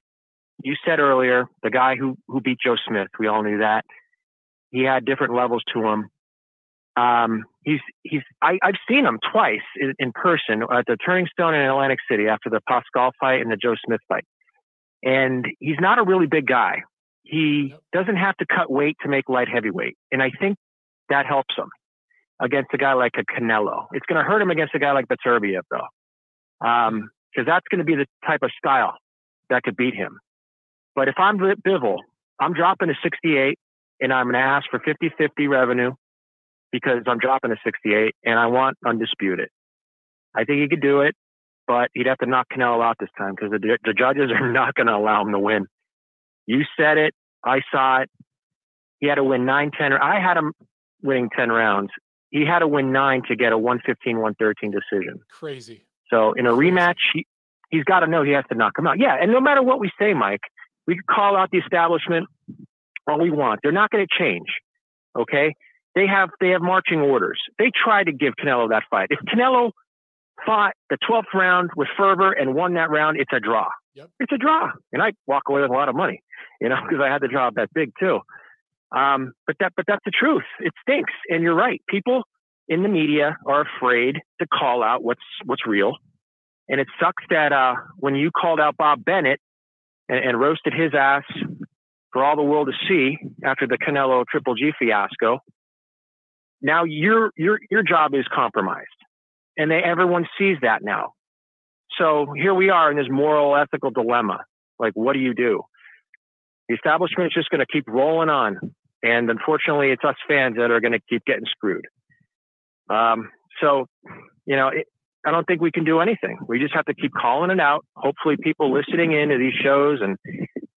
you said earlier. The guy who who beat Joe Smith. We all knew that. He had different levels to him. Um, he's he's I, have seen him twice in, in, person at the Turning Stone in Atlantic City after the Pascal fight and the Joe Smith fight, and he's not a really big guy. He doesn't have to cut weight to make light heavyweight, and I think that helps him against a guy like a Canelo. It's going to hurt him against a guy like Beterbiev though, because um, that's going to be the type of style that could beat him. But if I'm Bivol, I'm dropping to 68 and I'm going to ask for 50 50 revenue because I'm dropping a 68 and I want undisputed. I think he could do it, but he'd have to knock Canelo out this time because the, the judges are not going to allow him to win. You said it. I saw it. He had to win 9 10. I had him winning 10 rounds. He had to win nine to get a 115 113 decision. Crazy. So in a rematch, he, he's got to know he has to knock him out. Yeah. And no matter what we say, Mike, we call out the establishment all we want. They're not going to change. Okay. They have, they have marching orders. They tried to give Canelo that fight. If Canelo fought the 12th round with fervor and won that round, it's a draw. Yep. It's a draw. And I walk away with a lot of money, you know, because I had the draw that big too. Um, but that, but that's the truth. It stinks. And you're right. People in the media are afraid to call out what's, what's real. And it sucks that, uh, when you called out Bob Bennett and, and roasted his ass for all the world to see after the Canelo Triple G fiasco. Now your your your job is compromised, and they, everyone sees that now. So here we are in this moral ethical dilemma. Like, what do you do? The establishment is just going to keep rolling on, and unfortunately, it's us fans that are going to keep getting screwed. Um, so, you know, it, I don't think we can do anything. We just have to keep calling it out. Hopefully, people listening in to these shows and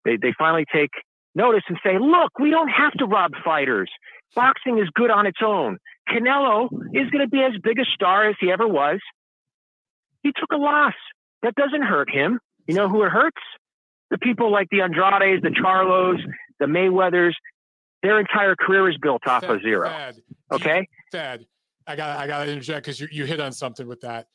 they, they finally take notice and say, look, we don't have to rob fighters. Boxing is good on its own. Canelo is going to be as big a star as he ever was. He took a loss. That doesn't hurt him. You know who it hurts? The people like the Andrades, the Charlos, the Mayweathers. Their entire career is built off Thad, of zero. Thad, okay, Thad, I got I got to interject because you you hit on something with that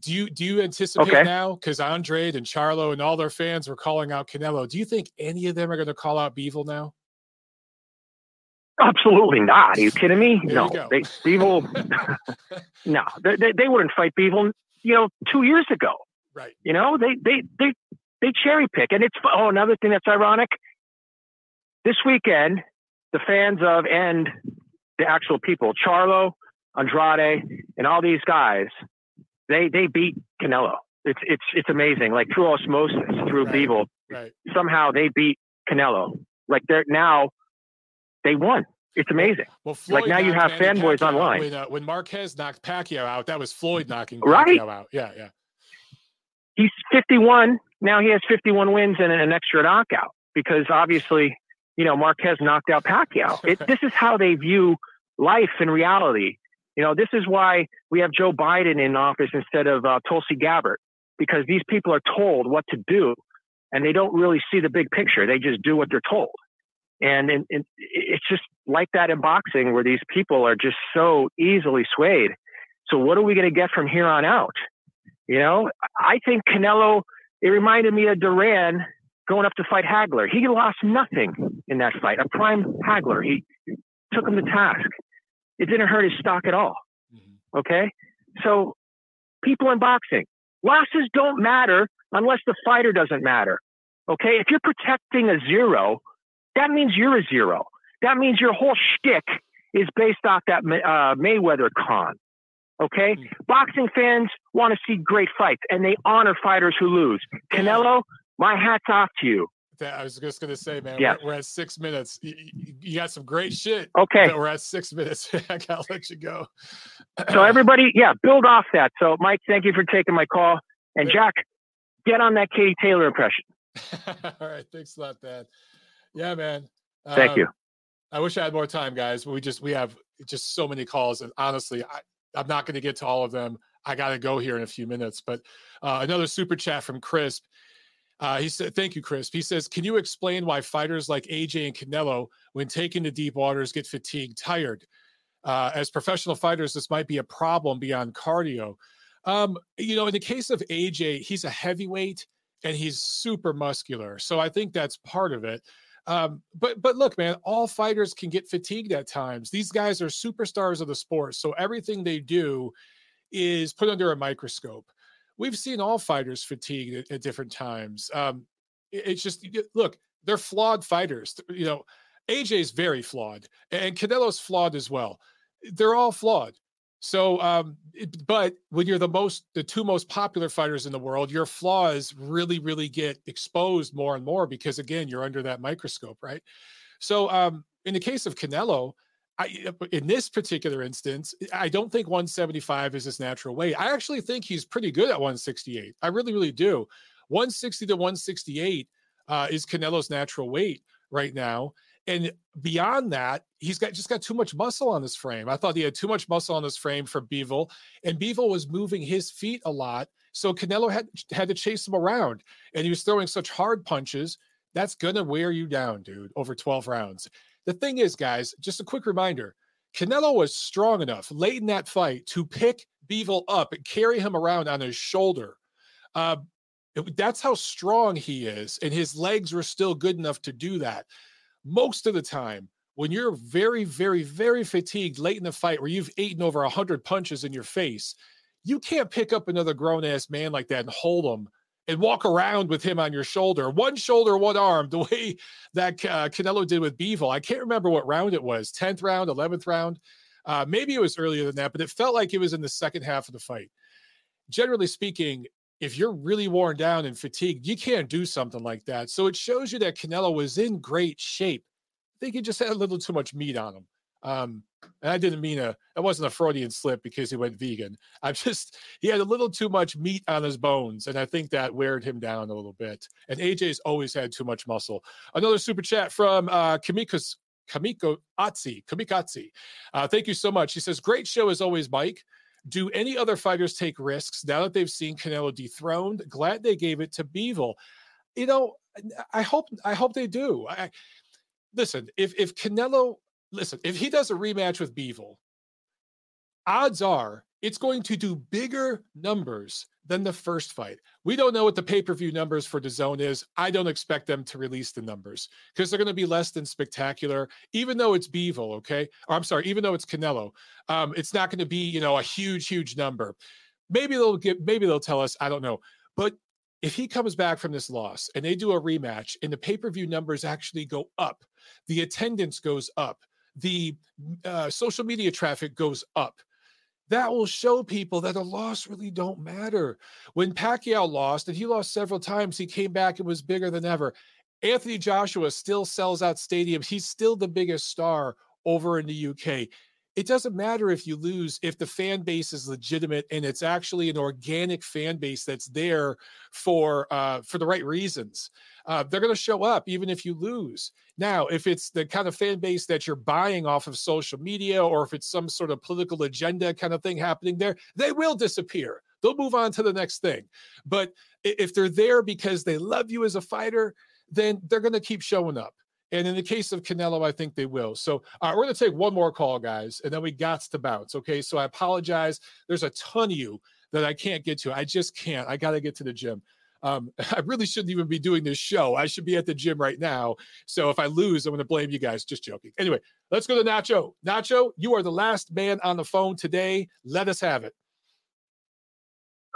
do you do you anticipate okay. now because Andrade and Charlo and all their fans were calling out Canelo? Do you think any of them are going to call out Bivol now? Absolutely not. Are you kidding me? There no, they, Bivol. no, they, they wouldn't fight Bivol. You know, two years ago. Right. You know, they they they they cherry pick, and it's oh another thing that's ironic. This weekend, the fans of and the actual people, Charlo, Andrade, and all these guys they they beat Canelo. It's it's it's amazing. Like through osmosis, through right. Bivol, right. somehow they beat Canelo. Like they're now they won. It's amazing. Well, Floyd like now you have fanboys online. When, uh, when Marquez knocked Pacquiao out, that was Floyd knocking Pacquiao right? out. Yeah, yeah. He's 51. Now he has 51 wins and an extra knockout because obviously, you know, Marquez knocked out Pacquiao. It, this is how they view life and reality. You know, this is why we have Joe Biden in office instead of uh, Tulsi Gabbard, because these people are told what to do and they don't really see the big picture. They just do what they're told. And, and, and it's just like that in boxing where these people are just so easily swayed. So what are we going to get from here on out? You know, I think Canelo, it reminded me of Duran going up to fight Hagler. He lost nothing in that fight. A prime Hagler. He took him to task. It didn't hurt his stock at all. Mm-hmm. Okay. So people in boxing, losses don't matter unless the fighter doesn't matter. Okay. If you're protecting a zero, that means you're a zero. That means your whole shtick is based off that uh, Mayweather con. Okay. Mm-hmm. Boxing fans want to see great fights and they honor fighters who lose. Canelo, my hat's off to you. I was just gonna say, man, yeah. we're, we're, at six minutes. You, you, got some great shit. Okay, we're at six minutes. I gotta let you go. so everybody, yeah, build off that. So Mike, thank you for taking my call, and Jack, get on that Katie Taylor impression. All right, thanks a lot, Thad. Yeah, man. Thank um, you. I wish I had more time, guys, but we just we have just so many calls, and honestly, I, I'm not going to get to all of them. I got to go here in a few minutes. But uh, another super chat from Crisp. Uh, he said, "Thank you, Chris." He says, "Can you explain why fighters like AJ and Canelo, when taken to deep waters, get fatigued, tired? Uh, as professional fighters, this might be a problem beyond cardio. Um, you know, in the case of AJ, he's a heavyweight and he's super muscular, so I think that's part of it. Um, but but look, man, all fighters can get fatigued at times. These guys are superstars of the sport, so everything they do is put under a microscope. We've seen all fighters fatigued at, at different times. Um, it, it's just look, they're flawed fighters. You know, AJ is very flawed, and Canelo's flawed as well. They're all flawed. So, um, it, but when you're the most, the two most popular fighters in the world, your flaws really, really get exposed more and more because, again, you're under that microscope, right? So, um, in the case of Canelo, I, in this particular instance, I don't think 175 is his natural weight. I actually think he's pretty good at 168. I really, really do. 160 to 168 uh, is Canelo's natural weight right now. And beyond that, he's got just got too much muscle on his frame. I thought he had too much muscle on his frame for Bivol, and Bivol was moving his feet a lot. So Canelo had had to chase him around, and he was throwing such hard punches. That's gonna wear you down, dude, over 12 rounds. The thing is, guys, just a quick reminder: Canelo was strong enough late in that fight to pick Bivol up and carry him around on his shoulder. Uh, that's how strong he is, and his legs were still good enough to do that most of the time when you're very, very, very fatigued late in the fight where you've eaten over 100 punches in your face, you can't pick up another grown ass man like that and hold him and walk around with him on your shoulder, one shoulder, one arm, the way that uh, Canelo did with Bivol. I can't remember what round it was 10th round, 11th round. Uh, maybe it was earlier than that, but it felt like it was in the second half of the fight. Generally speaking, if you're really worn down and fatigued, you can't do something like that. So it shows you that Canelo was in great shape. I think he just had a little too much meat on him. Um, and I didn't mean a, it wasn't a Freudian slip because he went vegan. I'm just, he had a little too much meat on his bones. And I think that weared him down a little bit. And AJ's always had too much muscle. Another super chat from uh, Kamiko Atsi, Kamikatsi. Uh, thank you so much. He says, Great show as always, Mike. Do any other fighters take risks now that they've seen Canelo dethroned? Glad they gave it to Bivol. You know, I hope I hope they do. I, listen, if if Canelo, listen, if he does a rematch with Bivol, odds are it's going to do bigger numbers than the first fight. We don't know what the pay per view numbers for DAZN is. I don't expect them to release the numbers because they're going to be less than spectacular, even though it's Bivol, okay? Or I'm sorry, even though it's Canelo. Um, it's not going to be, you know, a huge, huge number. Maybe they'll get, maybe they'll tell us, I don't know. But if he comes back from this loss and they do a rematch and the pay per view numbers actually go up, the attendance goes up, the uh, social media traffic goes up that will show people that a loss really don't matter. When Pacquiao lost, and he lost several times, he came back and was bigger than ever. Anthony Joshua still sells out stadiums. He's still the biggest star over in the UK. It doesn't matter if you lose if the fan base is legitimate and it's actually an organic fan base that's there for uh, for the right reasons uh, they're going to show up even if you lose. Now, if it's the kind of fan base that you're buying off of social media or if it's some sort of political agenda kind of thing happening there, they will disappear. They'll move on to the next thing. But if they're there because they love you as a fighter, then they're going to keep showing up. And in the case of Canelo, I think they will. So uh, we're going to take one more call, guys, and then we got to bounce. Okay. So I apologize. There's a ton of you that I can't get to. I just can't. I got to get to the gym um, I really shouldn't even be doing this show. I should be at the gym right now. So if I lose, I'm going to blame you guys. Just joking. Anyway, let's go to Nacho. Nacho, you are the last man on the phone today. Let us have it.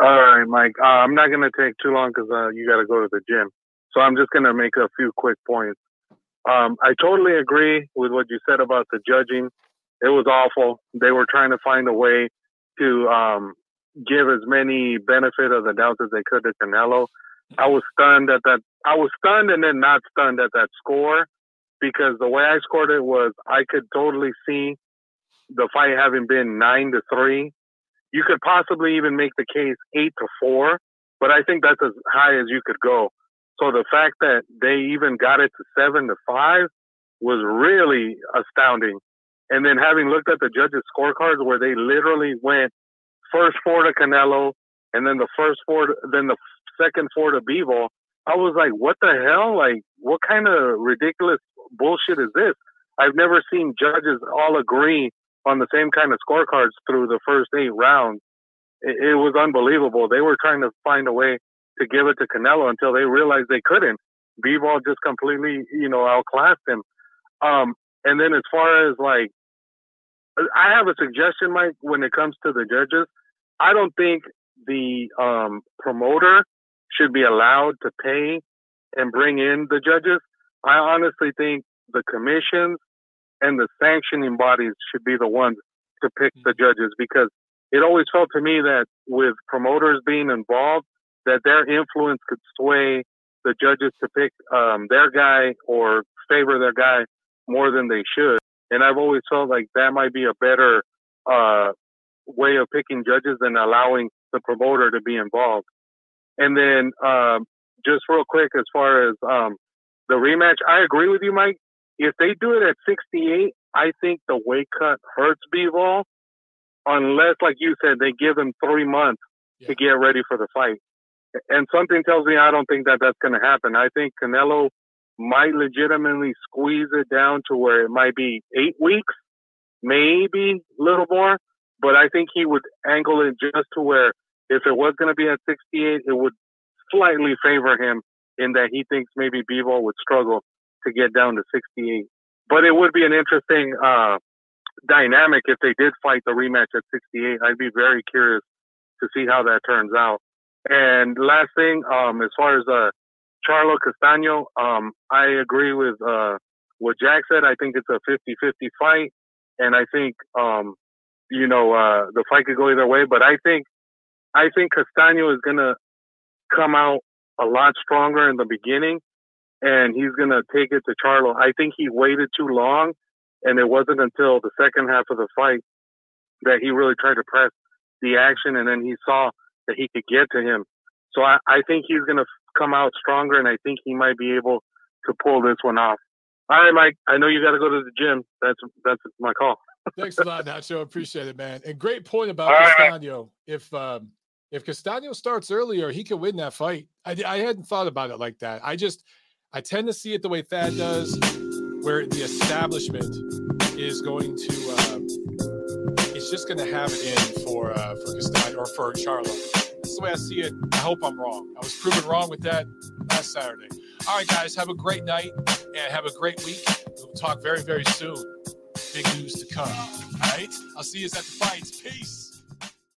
All right, Mike. Uh, I'm not going to take too long because uh, you got to go to the gym. So I'm just going to make a few quick points. Um, I totally agree with what you said about the judging. It was awful. They were trying to find a way to um, give as many benefit of the doubt as they could to Canelo. I was stunned at that. I was stunned and then not stunned at that score because the way I scored it was I could totally see the fight having been nine to three. You could possibly even make the case eight to four, but I think that's as high as you could go. So the fact that they even got it to seven to five was really astounding. And then having looked at the judges' scorecards where they literally went first four to Canelo, and then the first four, to, then the second four to Bivol. I was like, what the hell? Like, what kind of ridiculous bullshit is this? I've never seen judges all agree on the same kind of scorecards through the first eight rounds. It, it was unbelievable. They were trying to find a way to give it to Canelo until they realized they couldn't. Bivol just completely, you know, outclassed him. Um, and then as far as like, I have a suggestion, Mike, when it comes to the judges. I don't think the um, promoter should be allowed to pay and bring in the judges. I honestly think the commissions and the sanctioning bodies should be the ones to pick the mm-hmm. judges because it always felt to me that with promoters being involved, that their influence could sway the judges to pick um, their guy or favor their guy more than they should. And I've always felt like that might be a better uh, way of picking judges than allowing the promoter to be involved. And then um, just real quick, as far as um, the rematch, I agree with you, Mike. If they do it at 68, I think the weight cut hurts Bivol, unless, like you said, they give him three months yeah. to get ready for the fight. And something tells me I don't think that that's going to happen. I think Canelo might legitimately squeeze it down to where it might be eight weeks, maybe a little more. But I think he would angle it just to where if it was going to be at 68, it would slightly favor him in that he thinks maybe Bivol would struggle to get down to 68. But it would be an interesting uh, dynamic if they did fight the rematch at 68. I'd be very curious to see how that turns out. And last thing, um, as far as uh, Charlo Castaño, um, I agree with uh, what Jack said. I think it's a 50-50 fight, and I think um, you know uh, the fight could go either way. But I think I think Castaño is gonna come out a lot stronger in the beginning, and he's gonna take it to Charlo. I think he waited too long, and it wasn't until the second half of the fight that he really tried to press the action, and then he saw that he could get to him. So I, I think he's gonna come out stronger, and I think he might be able to pull this one off. All right, Mike. I know you got to go to the gym. That's that's my call. Thanks a lot, Nacho. Appreciate it, man. And great point about Castaño. Right. If um, if Castaño starts earlier, he could win that fight. I, I hadn't thought about it like that. I just I tend to see it the way Thad does, where the establishment is going to uh, is just going to have it in for uh, for Castaño or for Charlo. The way I see it. I hope I'm wrong. I was proven wrong with that last Saturday. All right, guys, have a great night and have a great week. We'll talk very, very soon. Big news to come. All right, I'll see you at the fights. Peace.